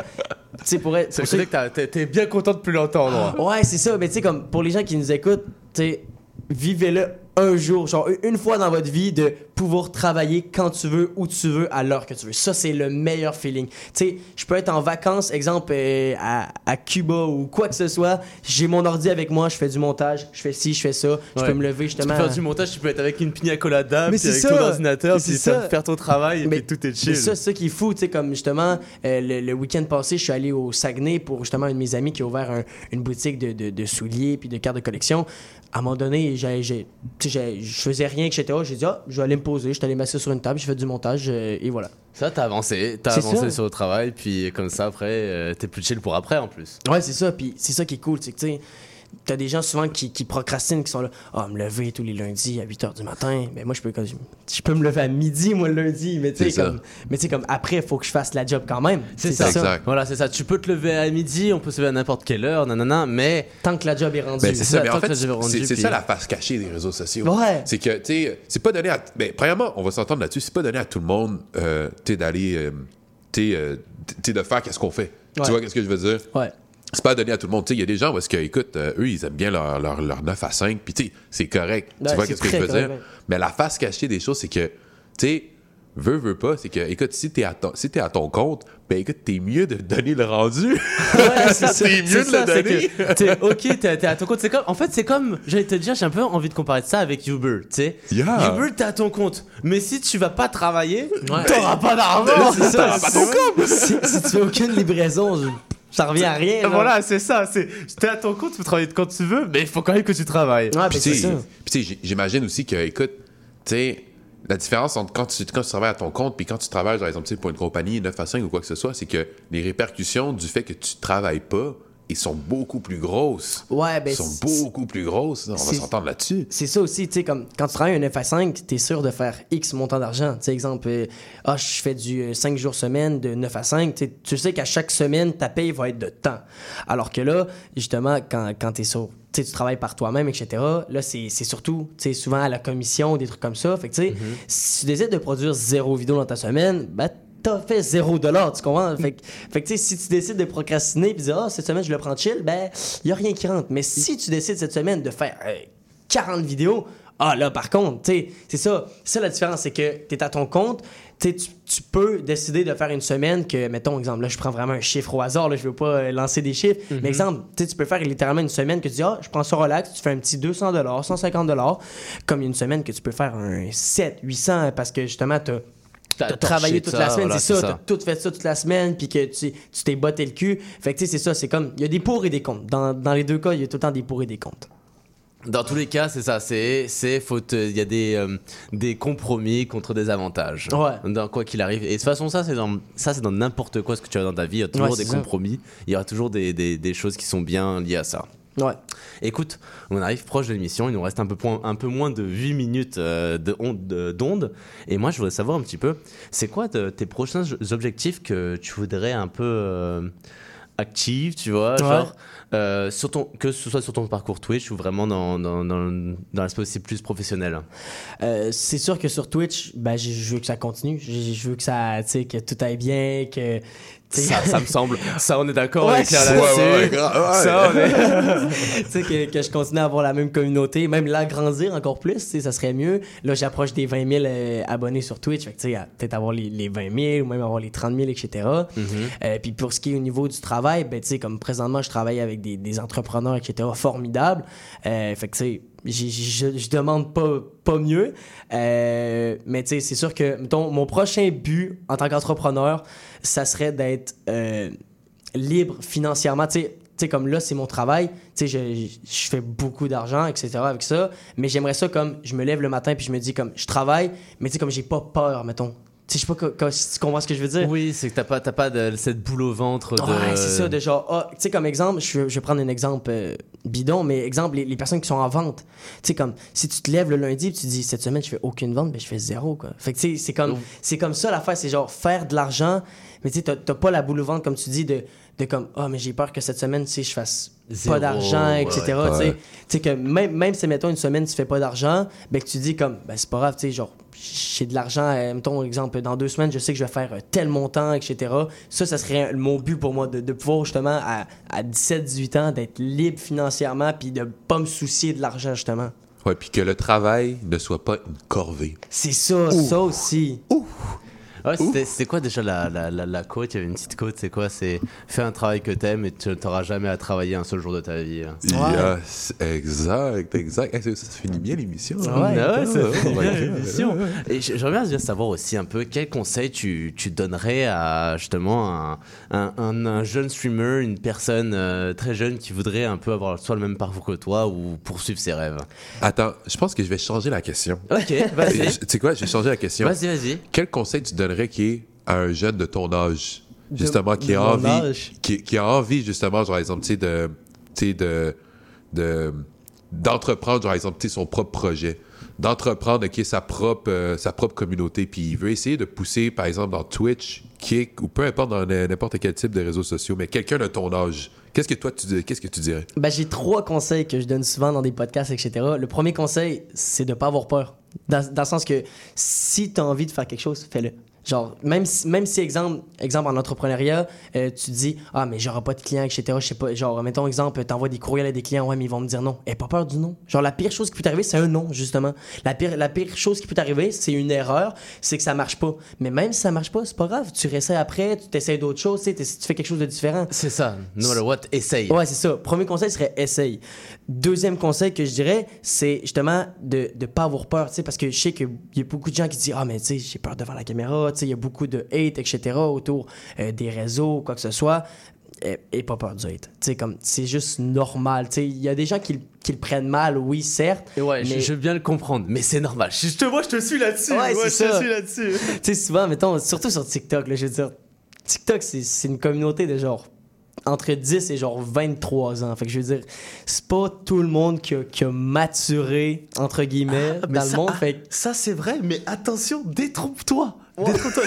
S4: Tu sais, pourrait.
S2: C'est
S4: pour ceux-
S2: côté que t'es t'es bien content depuis longtemps, moi.
S4: Ouais, c'est ça. Mais tu sais, comme pour les gens qui nous écoutent, tu sais, vivez-le un jour, genre une fois dans votre vie, de pouvoir travailler quand tu veux, où tu veux, à l'heure que tu veux. Ça, c'est le meilleur feeling. Tu sais, je peux être en vacances, exemple, euh, à, à Cuba ou quoi que ce soit. J'ai mon ordi avec moi, je fais du montage, je fais ci, je fais ça. Je peux me lever
S2: Tu peux
S4: justement.
S2: faire du montage, tu peux être avec une pina colada,
S4: Mais
S2: puis
S4: c'est
S2: avec
S4: ça.
S2: ton ordinateur,
S4: Mais
S2: puis
S4: ça.
S2: faire ton travail, et
S4: Mais-
S2: puis tout est
S4: Mais
S2: chill.
S4: ça, c'est ça qui est fou, tu sais, comme justement, euh, le, le week-end passé, je suis allé au Saguenay pour justement un de mes amis qui a ouvert un- une boutique de, de- de souliers puis de cartes de collection. À un moment donné, j'ai, je faisais rien, etc. J'ai dit, ah, je vais aller me poser, je suis allé m'asseoir sur une table, j'ai fait du montage euh, et voilà.
S2: Ça, t'as avancé, t'as avancé
S4: ça.
S2: sur le travail, puis comme ça, après, euh, t'es plus chill pour après en plus.
S4: Ouais, c'est ça, puis c'est ça qui est cool, c'est que tu sais, t'as des gens souvent qui, qui procrastinent, qui sont là, ah, me lever tous les lundis à 8 h du matin. Mais moi, je peux, comme, je peux me lever à midi, moi, le lundi, mais tu sais, comme, mais tu sais, comme après, il faut que je fasse la job quand même.
S2: C'est ça. Voilà, c'est ça. Tu peux te lever à midi, on peut se lever à n'importe quelle heure, nanana, mais.
S4: Tant que la job est rendue.
S3: Ben, c'est ça, mais
S2: tant
S3: en
S2: que
S3: fait, c'est
S2: puis-
S3: ça la face cachée des réseaux sociaux.
S4: Ouais.
S3: C'est que, tu sais, c'est pas donné à. Ben, premièrement, on va s'entendre là-dessus, c'est pas donné à tout le monde, euh, tu sais, d'aller. euh, tu sais, euh, de faire qu'est-ce qu'on fait.
S4: Ouais.
S3: Tu vois, qu'est-ce que je veux dire?
S4: Ouais.
S3: C'est pas donné à tout le monde. Tu sais, il y a des gens parce que, écoute, euh, eux, ils aiment bien leur, leur, leur 9 à 5, puis tu sais, c'est correct.
S4: Ouais,
S3: tu vois,
S4: c'est
S3: qu'est-ce que je veux dire? Mais la face cachée des choses, c'est que, tu sais, veux, veux pas, c'est que, écoute, si t'es à, ton- si t'es à ton compte, ben écoute, t'es mieux de donner le rendu.
S4: Ouais, c'est
S3: mieux
S2: C'est
S3: de
S2: ça,
S3: le
S2: c'est
S3: donner.
S2: t'es ok, t'es t'es à ton compte. C'est comme, en fait, c'est comme, j'allais te dire, j'ai un peu envie de comparer ça avec Uber, tu sais.
S3: Yeah.
S2: Uber, t'es à ton compte. Mais si tu vas pas travailler,
S4: Ouais.
S2: t'auras pas d'argent.
S4: C'est ça.
S2: T'auras pas ton compte.
S4: si, si tu fais aucune livraison, je- ça revient à rien. genre.
S2: Voilà, c'est ça. C'est, t'es à ton compte, tu peux travailler quand tu veux, mais il faut quand même que tu travailles.
S4: Ouais,
S3: Puis
S4: ben, c'est
S3: tu sais,
S4: ça.
S3: puis tu sais, j- j'imagine aussi que, écoute, tu sais, la différence entre quand tu, quand tu travailles à ton compte puis quand tu travailles, par exemple, tu sais, pour une compagnie 9 à 5 ou quoi que ce soit, c'est que les répercussions du fait que tu travailles pas, ils sont beaucoup plus grosses.
S4: Ouais, ben,
S3: Ils sont beaucoup plus grosses. On va s'entendre là-dessus.
S4: C'est ça aussi, tu sais, comme quand tu travailles un 9 à 5, t'es sûr de faire X montant d'argent. Tu sais, exemple, euh, ah, je fais du 5 jours semaine de 9 à 5, tu sais, tu sais qu'à chaque semaine, ta paye va être de temps. Alors que là, justement, quand, quand t'es sur, tu tu travailles par toi-même, etc., là, c'est surtout, tu sais, souvent à la commission, des trucs comme ça. Fait que, tu sais, si tu décides de produire zéro vidéo dans ta semaine, ben, t'as fait zéro dollar, tu comprends? Fait que, fait que, tu sais, si tu décides de procrastiner puis de dire, ah, cette semaine, je le prends chill, ben, y a rien qui rentre. Mais si tu décides cette semaine de faire euh, 40 vidéos, ah là, par contre, tu sais, c'est ça. C'est ça la différence, c'est que t'es à ton compte, tu peux décider de faire une semaine que, mettons, exemple, là, je prends vraiment un chiffre au hasard, là, je veux pas euh, lancer des chiffres, mais exemple, tu sais, tu peux faire littéralement une semaine que tu dis, ah, je prends ça relax, tu fais un petit 200 150 comme une semaine que tu peux faire un 7, 800 parce que justement, t'as
S2: T'as
S4: travaillé toute
S2: ça,
S4: la semaine,
S2: voilà,
S4: c'est ça,
S2: c'est
S4: t'as
S2: ça.
S4: tout fait ça toute la semaine, puis que tu t'es botté le cul. Fait que tu sais, c'est ça, c'est comme, il y a des pour et des contre. Dans, dans les deux cas, il y a tout le temps des pour et des contre.
S2: Dans tous les cas, c'est ça. C'est, c'est, faut te- il y a des, euh, des compromis contre des avantages.
S4: Ouais.
S2: Dans quoi qu'il arrive. Et de toute façon, ça, c'est dans, ça, c'est dans n'importe quoi ce que tu as dans ta vie. Il y a toujours
S4: Ouais,
S2: des
S4: ça.
S2: compromis. Il y aura toujours des, des, des choses qui sont bien liées à ça.
S4: Ouais.
S2: Écoute, on arrive proche de l'émission. Il nous reste un peu, point- un peu moins de 8 minutes euh, de onde- de- d'onde. Et moi, je voudrais savoir un petit peu, c'est quoi de- tes prochains objectifs que tu voudrais un peu euh, active, tu vois,
S4: Ouais.
S2: genre, euh, sur ton, que ce soit sur ton parcours Twitch ou vraiment dans, dans, dans, dans l'aspect aussi plus professionnel?
S4: Euh, c'est sûr que sur Twitch, ben, je veux que ça continue. Je veux que ça, que tout aille bien, que.
S2: Ça, ça me semble. Ça, on est d'accord, on
S4: Ouais,
S2: est clair
S4: c'est-
S2: là-dessus.
S3: Ouais, ouais, ouais, grave, ouais.
S2: Ça, on est.
S4: tu sais, que, que je continue à avoir la même communauté, même l'agrandir encore plus, tu sais, ça serait mieux. Là, j'approche des 20 000 euh, abonnés sur Twitch, fait que, tu sais, peut-être avoir les, les 20 000 ou même avoir les 30 000, etc. Euh, puis pour ce qui est au niveau du travail, ben, tu sais, comme présentement, je travaille avec des, des entrepreneurs, etc., formidables. Euh, fait que, tu sais, je, demande pas, pas mieux. Euh, mais c'est sûr que, mettons, mon prochain but en tant qu'entrepreneur, ça serait d'être euh, libre financièrement. Tu sais, comme là, c'est mon travail. Tu je, je fais beaucoup d'argent, etc. avec ça. Mais j'aimerais ça comme, je me lève le matin puis je me dis comme, je travaille, mais tu comme j'ai pas peur, mettons. Tu sais, je sais pas si tu comprends ce que je veux dire?
S2: Oui, c'est que t'as pas, t'as pas de, cette boule au ventre de.
S4: Ouais, c'est ça, de genre, ah, tu sais, comme exemple, je, je vais prendre un exemple euh, bidon, mais exemple, les, les personnes qui sont en vente. Tu sais, comme, si tu te lèves le lundi et tu dis, cette semaine, je fais aucune vente, ben je fais zéro, quoi. Fait que, tu sais, c'est comme, c'est comme ça l'affaire, c'est genre faire de l'argent, mais tu sais, t'as- t'as pas la boule au ventre, comme tu dis, de, de comme, ah, mais j'ai peur que cette semaine, tu sais, je fasse
S2: Zéro,
S4: pas d'argent, etc.
S2: ouais.
S4: tu sais. Tu sais, que même, même si, mettons, une semaine, tu fais pas d'argent, ben que tu dis comme, ben c'est pas grave, tu sais, genre, j'ai de l'argent, euh, mettons, exemple, dans deux semaines, je sais que je vais faire euh, tel montant, etc. Ça, ça serait mon but pour moi, de, de pouvoir justement, à, à 17-18 ans, d'être libre financièrement, puis de pas me soucier de l'argent, justement.
S3: Ouais, puis que le travail ne soit pas une corvée.
S4: C'est ça, ça aussi.
S2: Ouais, c'était, c'était quoi déjà la, la, la, la quote Il y avait une petite quote, c'est quoi? C'est fais un travail que t'aimes et tu n'auras jamais à travailler un seul jour de ta vie. hein.
S3: Yes, exact, exact. Hey, ça, ça finit bien l'émission.
S2: Ouais,
S3: hein?
S2: ouais, ça
S3: Oh
S2: fait
S3: my
S2: bien
S3: God.
S2: l'émission. Et j'aimerais bien savoir aussi un peu quel conseil tu, tu donnerais à justement un, un, un- un jeune streamer, une personne euh, très jeune qui voudrait un peu avoir soit le même parcours que toi ou poursuivre ses rêves?
S3: Attends, je pense que je vais changer la question.
S2: Ok, vas-y.
S3: Tu sais quoi, je vais changer la question.
S2: Vas-y, vas-y.
S3: Quel conseil tu donnerais qui est à un jeune de ton âge, justement, qui a envie, qui, qui a envie justement, genre, exemple, tu sais, de, tu sais, de, de, d'entreprendre, genre, exemple, tu sais, son propre projet, d'entreprendre, qui est sa propre, euh, sa propre communauté, puis il veut essayer de pousser, par exemple, dans Twitch, Kick, ou peu importe dans n'importe quel type de réseaux sociaux, mais quelqu'un de ton âge. Qu'est-ce que toi, tu, qu'est-ce que tu dirais?
S4: Ben, j'ai trois conseils que je donne souvent dans des podcasts, etc. Le premier conseil, c'est de pas avoir peur. Dans, dans le sens que si tu as envie de faire quelque chose, fais-le. Genre, même si, même si exemple, exemple en entrepreneuriat, euh, tu dis Ah, mais j'aurai pas de clients, etc. Je sais pas. Genre, mettons exemple, t'envoies des courriels à des clients, ouais, mais ils vont me dire non. Et pas peur du non. Genre, la pire chose qui peut t'arriver, c'est un non, justement. La pire, la pire chose qui peut t'arriver, c'est une erreur, c'est que ça marche pas. Mais même si ça marche pas, c'est pas grave. Tu réessayes après, tu t'essayes d'autres choses, tu fais quelque chose de différent.
S2: C'est ça. No matter what, essaye.
S4: Ouais, c'est ça. Premier conseil serait essaye. Deuxième conseil que je dirais, c'est justement de ne pas avoir peur, tu sais, parce que je sais qu'il y a beaucoup de gens qui disent Ah, mais tu sais, j'ai peur devant la caméra, il y a beaucoup de hate, etc., autour euh, des réseaux, quoi que ce soit. Et, et pas peur du hate. Tu sais, comme, c'est juste normal. Tu sais, il y a des gens qui, le- qui le prennent mal, oui, certes.
S2: Et ouais,
S4: mais-
S2: je veux bien le comprendre, mais c'est normal. Je, je te vois, je te suis là-dessus.
S4: Ouais, c'est
S2: je te suis là-dessus.
S4: tu sais, souvent, mettons, surtout sur TikTok, là, je veux dire, TikTok, c'est une communauté de genre entre 10 et genre 23 ans. Fait que je veux dire, c'est pas tout le monde qui a, qui a maturé, entre guillemets,
S2: Ah,
S4: dans
S2: ça-
S4: le monde.
S2: ah,
S4: Fait que-
S2: Ça, c'est vrai, mais attention, détrompe-toi. Détrompe-toi.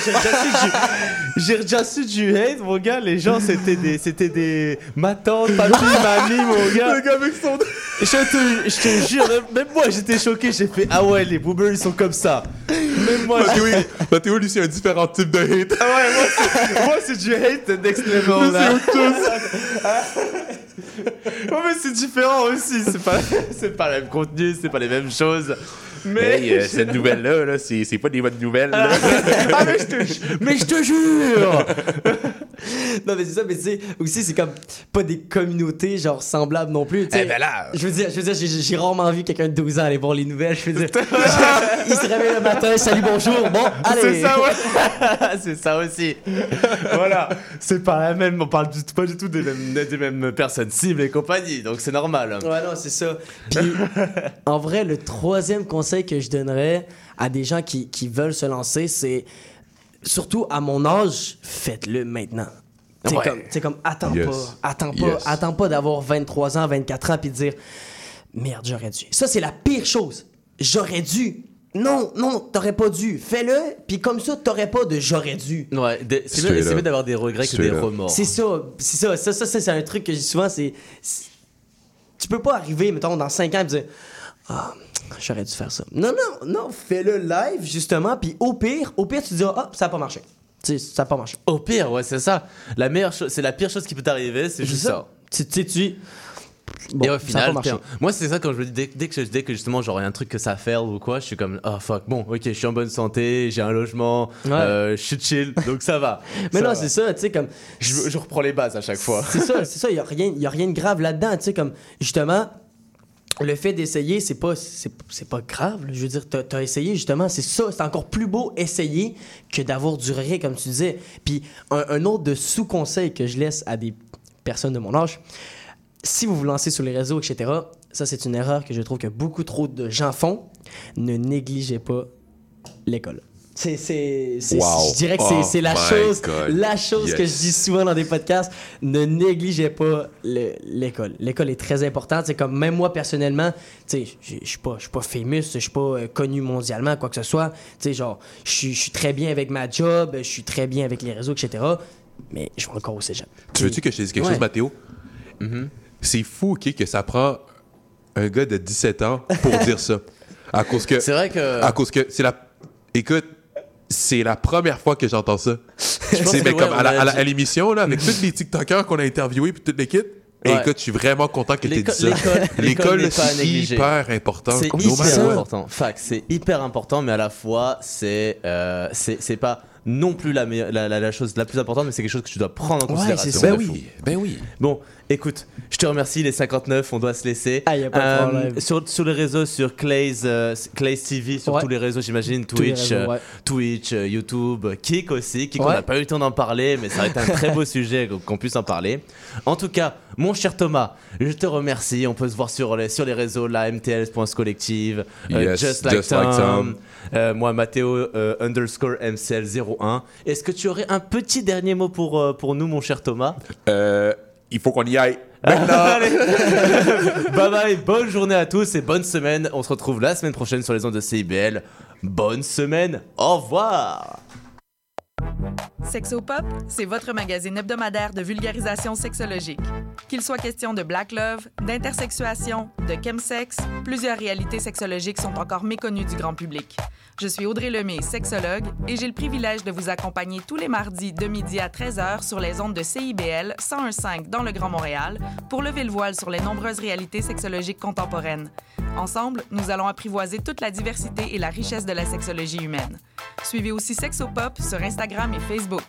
S2: J'ai déjà, su du- hate, mon gars. Les gens, c'était des, c'était des ma tante, papy, mamie, mon gars.
S3: Le gars avec son...
S2: Je te, je te jure, même moi, j'étais choqué. J'ai fait, ah ouais, les boomers, ils sont comme ça. Même moi,
S3: Mathéo, il- Mathéo, lui, c'est un différent type de hate.
S2: Ah ouais, moi, c'est, c'est du hate next level, là. Ouais, mais c'est différent aussi. C'est pas, c'est pas le même contenu, c'est pas les mêmes choses. Mais.
S3: Hey, euh, cette nouvelle-là, là, c'est c'est pas des bonnes nouvelles. là.
S2: ah, mais je te, mais je te jure!
S4: non, mais c'est ça, mais tu sais, aussi, c'est comme pas des communautés, genre, semblables non plus.
S3: Eh ben là.
S4: Je veux dire, je veux dire, j'ai- j'ai rarement vu quelqu'un de 12 ans aller voir les nouvelles. Je veux dire, il se réveille le matin, salut, bonjour, bon, allez.
S2: C'est ça, ouais. c'est ça aussi. voilà. C'est pas la même, on parle du- pas du tout des mêmes, des mêmes personnes cibles et compagnie, donc c'est normal.
S4: Ouais, non, c'est ça. Puis, en vrai, le troisième conseil que je donnerais à des gens qui, qui veulent se lancer, c'est surtout à mon âge, faites-le maintenant. C'est
S2: Ouais.
S4: comme, attends
S3: Yes.
S4: pas, attends pas,
S3: Yes.
S4: attends pas d'avoir 23 ans, 24 ans, puis de dire, merde, j'aurais dû. Ça, c'est la pire chose. J'aurais dû. Non, non, t'aurais pas dû. Fais-le, puis comme ça, t'aurais pas de j'aurais dû.
S2: Ouais, c'est mieux, c'est
S3: up.
S2: mieux d'avoir des regrets que des remords.
S4: C'est ça, c'est ça, ça, ça, ça, c'est un truc que je dis souvent, c'est... c'est- Tu peux pas arriver, mettons, dans 5 ans et dire « Ah, j'aurais dû faire ça. » Non, non, non, fais-le live, justement, puis au pire, au pire, tu dis « Ah, ça a pas marché. » Tu sais, ça a pas marché.
S2: Au pire, ouais, c'est ça. La meilleure chose, c'est la pire chose qui peut t'arriver, c'est juste ça.
S4: Tu tu sais, tu... Bon,
S2: et au final, tiens, moi c'est ça quand je me dis dès, dès que je dès que justement j'aurai un truc que ça fait ou quoi, je suis comme oh fuck bon ok je suis en bonne santé, j'ai un logement,
S4: Ouais.
S2: euh, je suis chill donc ça va.
S4: Mais
S2: Ça
S4: non, c'est ça, tu sais, comme...
S2: je, je reprends les bases à chaque fois.
S4: C'est ça, c'est ça, il y a rien, y a rien de grave là-dedans, tu sais, comme, justement, le fait d'essayer, c'est pas, c'est, pas grave, là. je veux dire, t'as, t'as essayé, justement, c'est ça, c'est encore plus beau essayer que d'avoir du regret, comme tu disais. Puis, un, un autre de sous-conseil que je laisse à des personnes de mon âge, si vous vous lancez sur les réseaux, etc., ça, c'est une erreur que je trouve que beaucoup trop de gens font, ne négligez pas l'école. C'est, c'est, c'est-
S3: Wow.
S4: Je dirais que
S3: Oh
S4: c'est, c'est la
S3: my
S4: chose,
S3: God.
S4: la chose que je dis souvent dans des podcasts. Ne négligez pas le- l'école. L'école est très importante. C'est comme même moi personnellement, tu sais, je suis pas, je suis pas famous, je suis pas euh, connu mondialement, quoi que ce soit. Tu sais, genre, je suis- très bien avec ma job, je suis très bien avec les réseaux, etc. Mais je vais encore au cégep.
S3: Tu veux-tu que je te dise quelque
S4: Ouais.
S3: chose, Mathéo? C'est fou, OK, que ça prend un gars de 17 ans pour dire ça. À cause que.
S2: C'est vrai que.
S3: À cause que c'est la. Écoute, c'est la première fois que j'entends ça. C'est ben,
S2: ouais,
S3: comme à la- l'émission, là, avec tous les TikTokers qu'on a interviewés puis toute l'équipe. Et
S2: Ouais.
S3: écoute, je suis vraiment content que tu aies dit ça.
S2: l'école- l'école
S3: c'est hyper important.
S2: C'est hyper important. Fact, c'est hyper important, mais à la fois, c'est euh, c'est pas non plus la, meilleure- la, la- la chose la plus importante, mais c'est quelque chose que tu dois prendre en
S4: Ouais,
S2: considération.
S3: Ben oui, ben oui.
S2: Bon, écoute, je te remercie, les 59, on doit se laisser.
S4: Ah, y a pas de
S2: Euh,
S4: problème.
S2: Sur, sur les réseaux, sur Clay's, euh, Clay's TV, sur
S4: Ouais.
S2: tous les réseaux, j'imagine, Twitch,
S4: réseaux,
S2: euh,
S4: ouais.
S2: Twitch, euh, YouTube, Kik aussi, Kik, on n'a pas eu le temps d'en parler, mais ça va être un très beau sujet qu'on- puisse en parler. En tout cas, mon cher Thomas, je te remercie. On peut se voir sur les, sur les réseaux, la MTL.collective, Collective, euh,
S3: Yes,
S2: Just Like
S3: Just Like
S2: Tom,
S3: Tom.
S2: euh, moi, Mathéo euh, underscore MCL01. Est-ce que tu aurais un petit dernier mot pour, euh, pour nous, mon cher Thomas?
S3: Euh, il faut qu'on y aille.
S2: Allez. bye bye, bonne journée à tous et bonne semaine. On se retrouve la semaine prochaine sur les ondes de CIBL. Bonne semaine, au revoir.
S11: Sexopop, c'est votre magazine hebdomadaire de vulgarisation sexologique. Qu'il soit question de black love, d'intersexuation, de chemsex, plusieurs réalités sexologiques sont encore méconnues du grand public. Je suis Audrey Lemay, sexologue, et j'ai le privilège de vous accompagner tous les mardis de midi à 13h sur les ondes de CIBL 101.5 dans le Grand Montréal pour lever le voile sur les nombreuses réalités sexologiques contemporaines. Ensemble, nous allons apprivoiser toute la diversité et la richesse de la sexologie humaine. Suivez aussi Sexopop sur Instagram Facebook.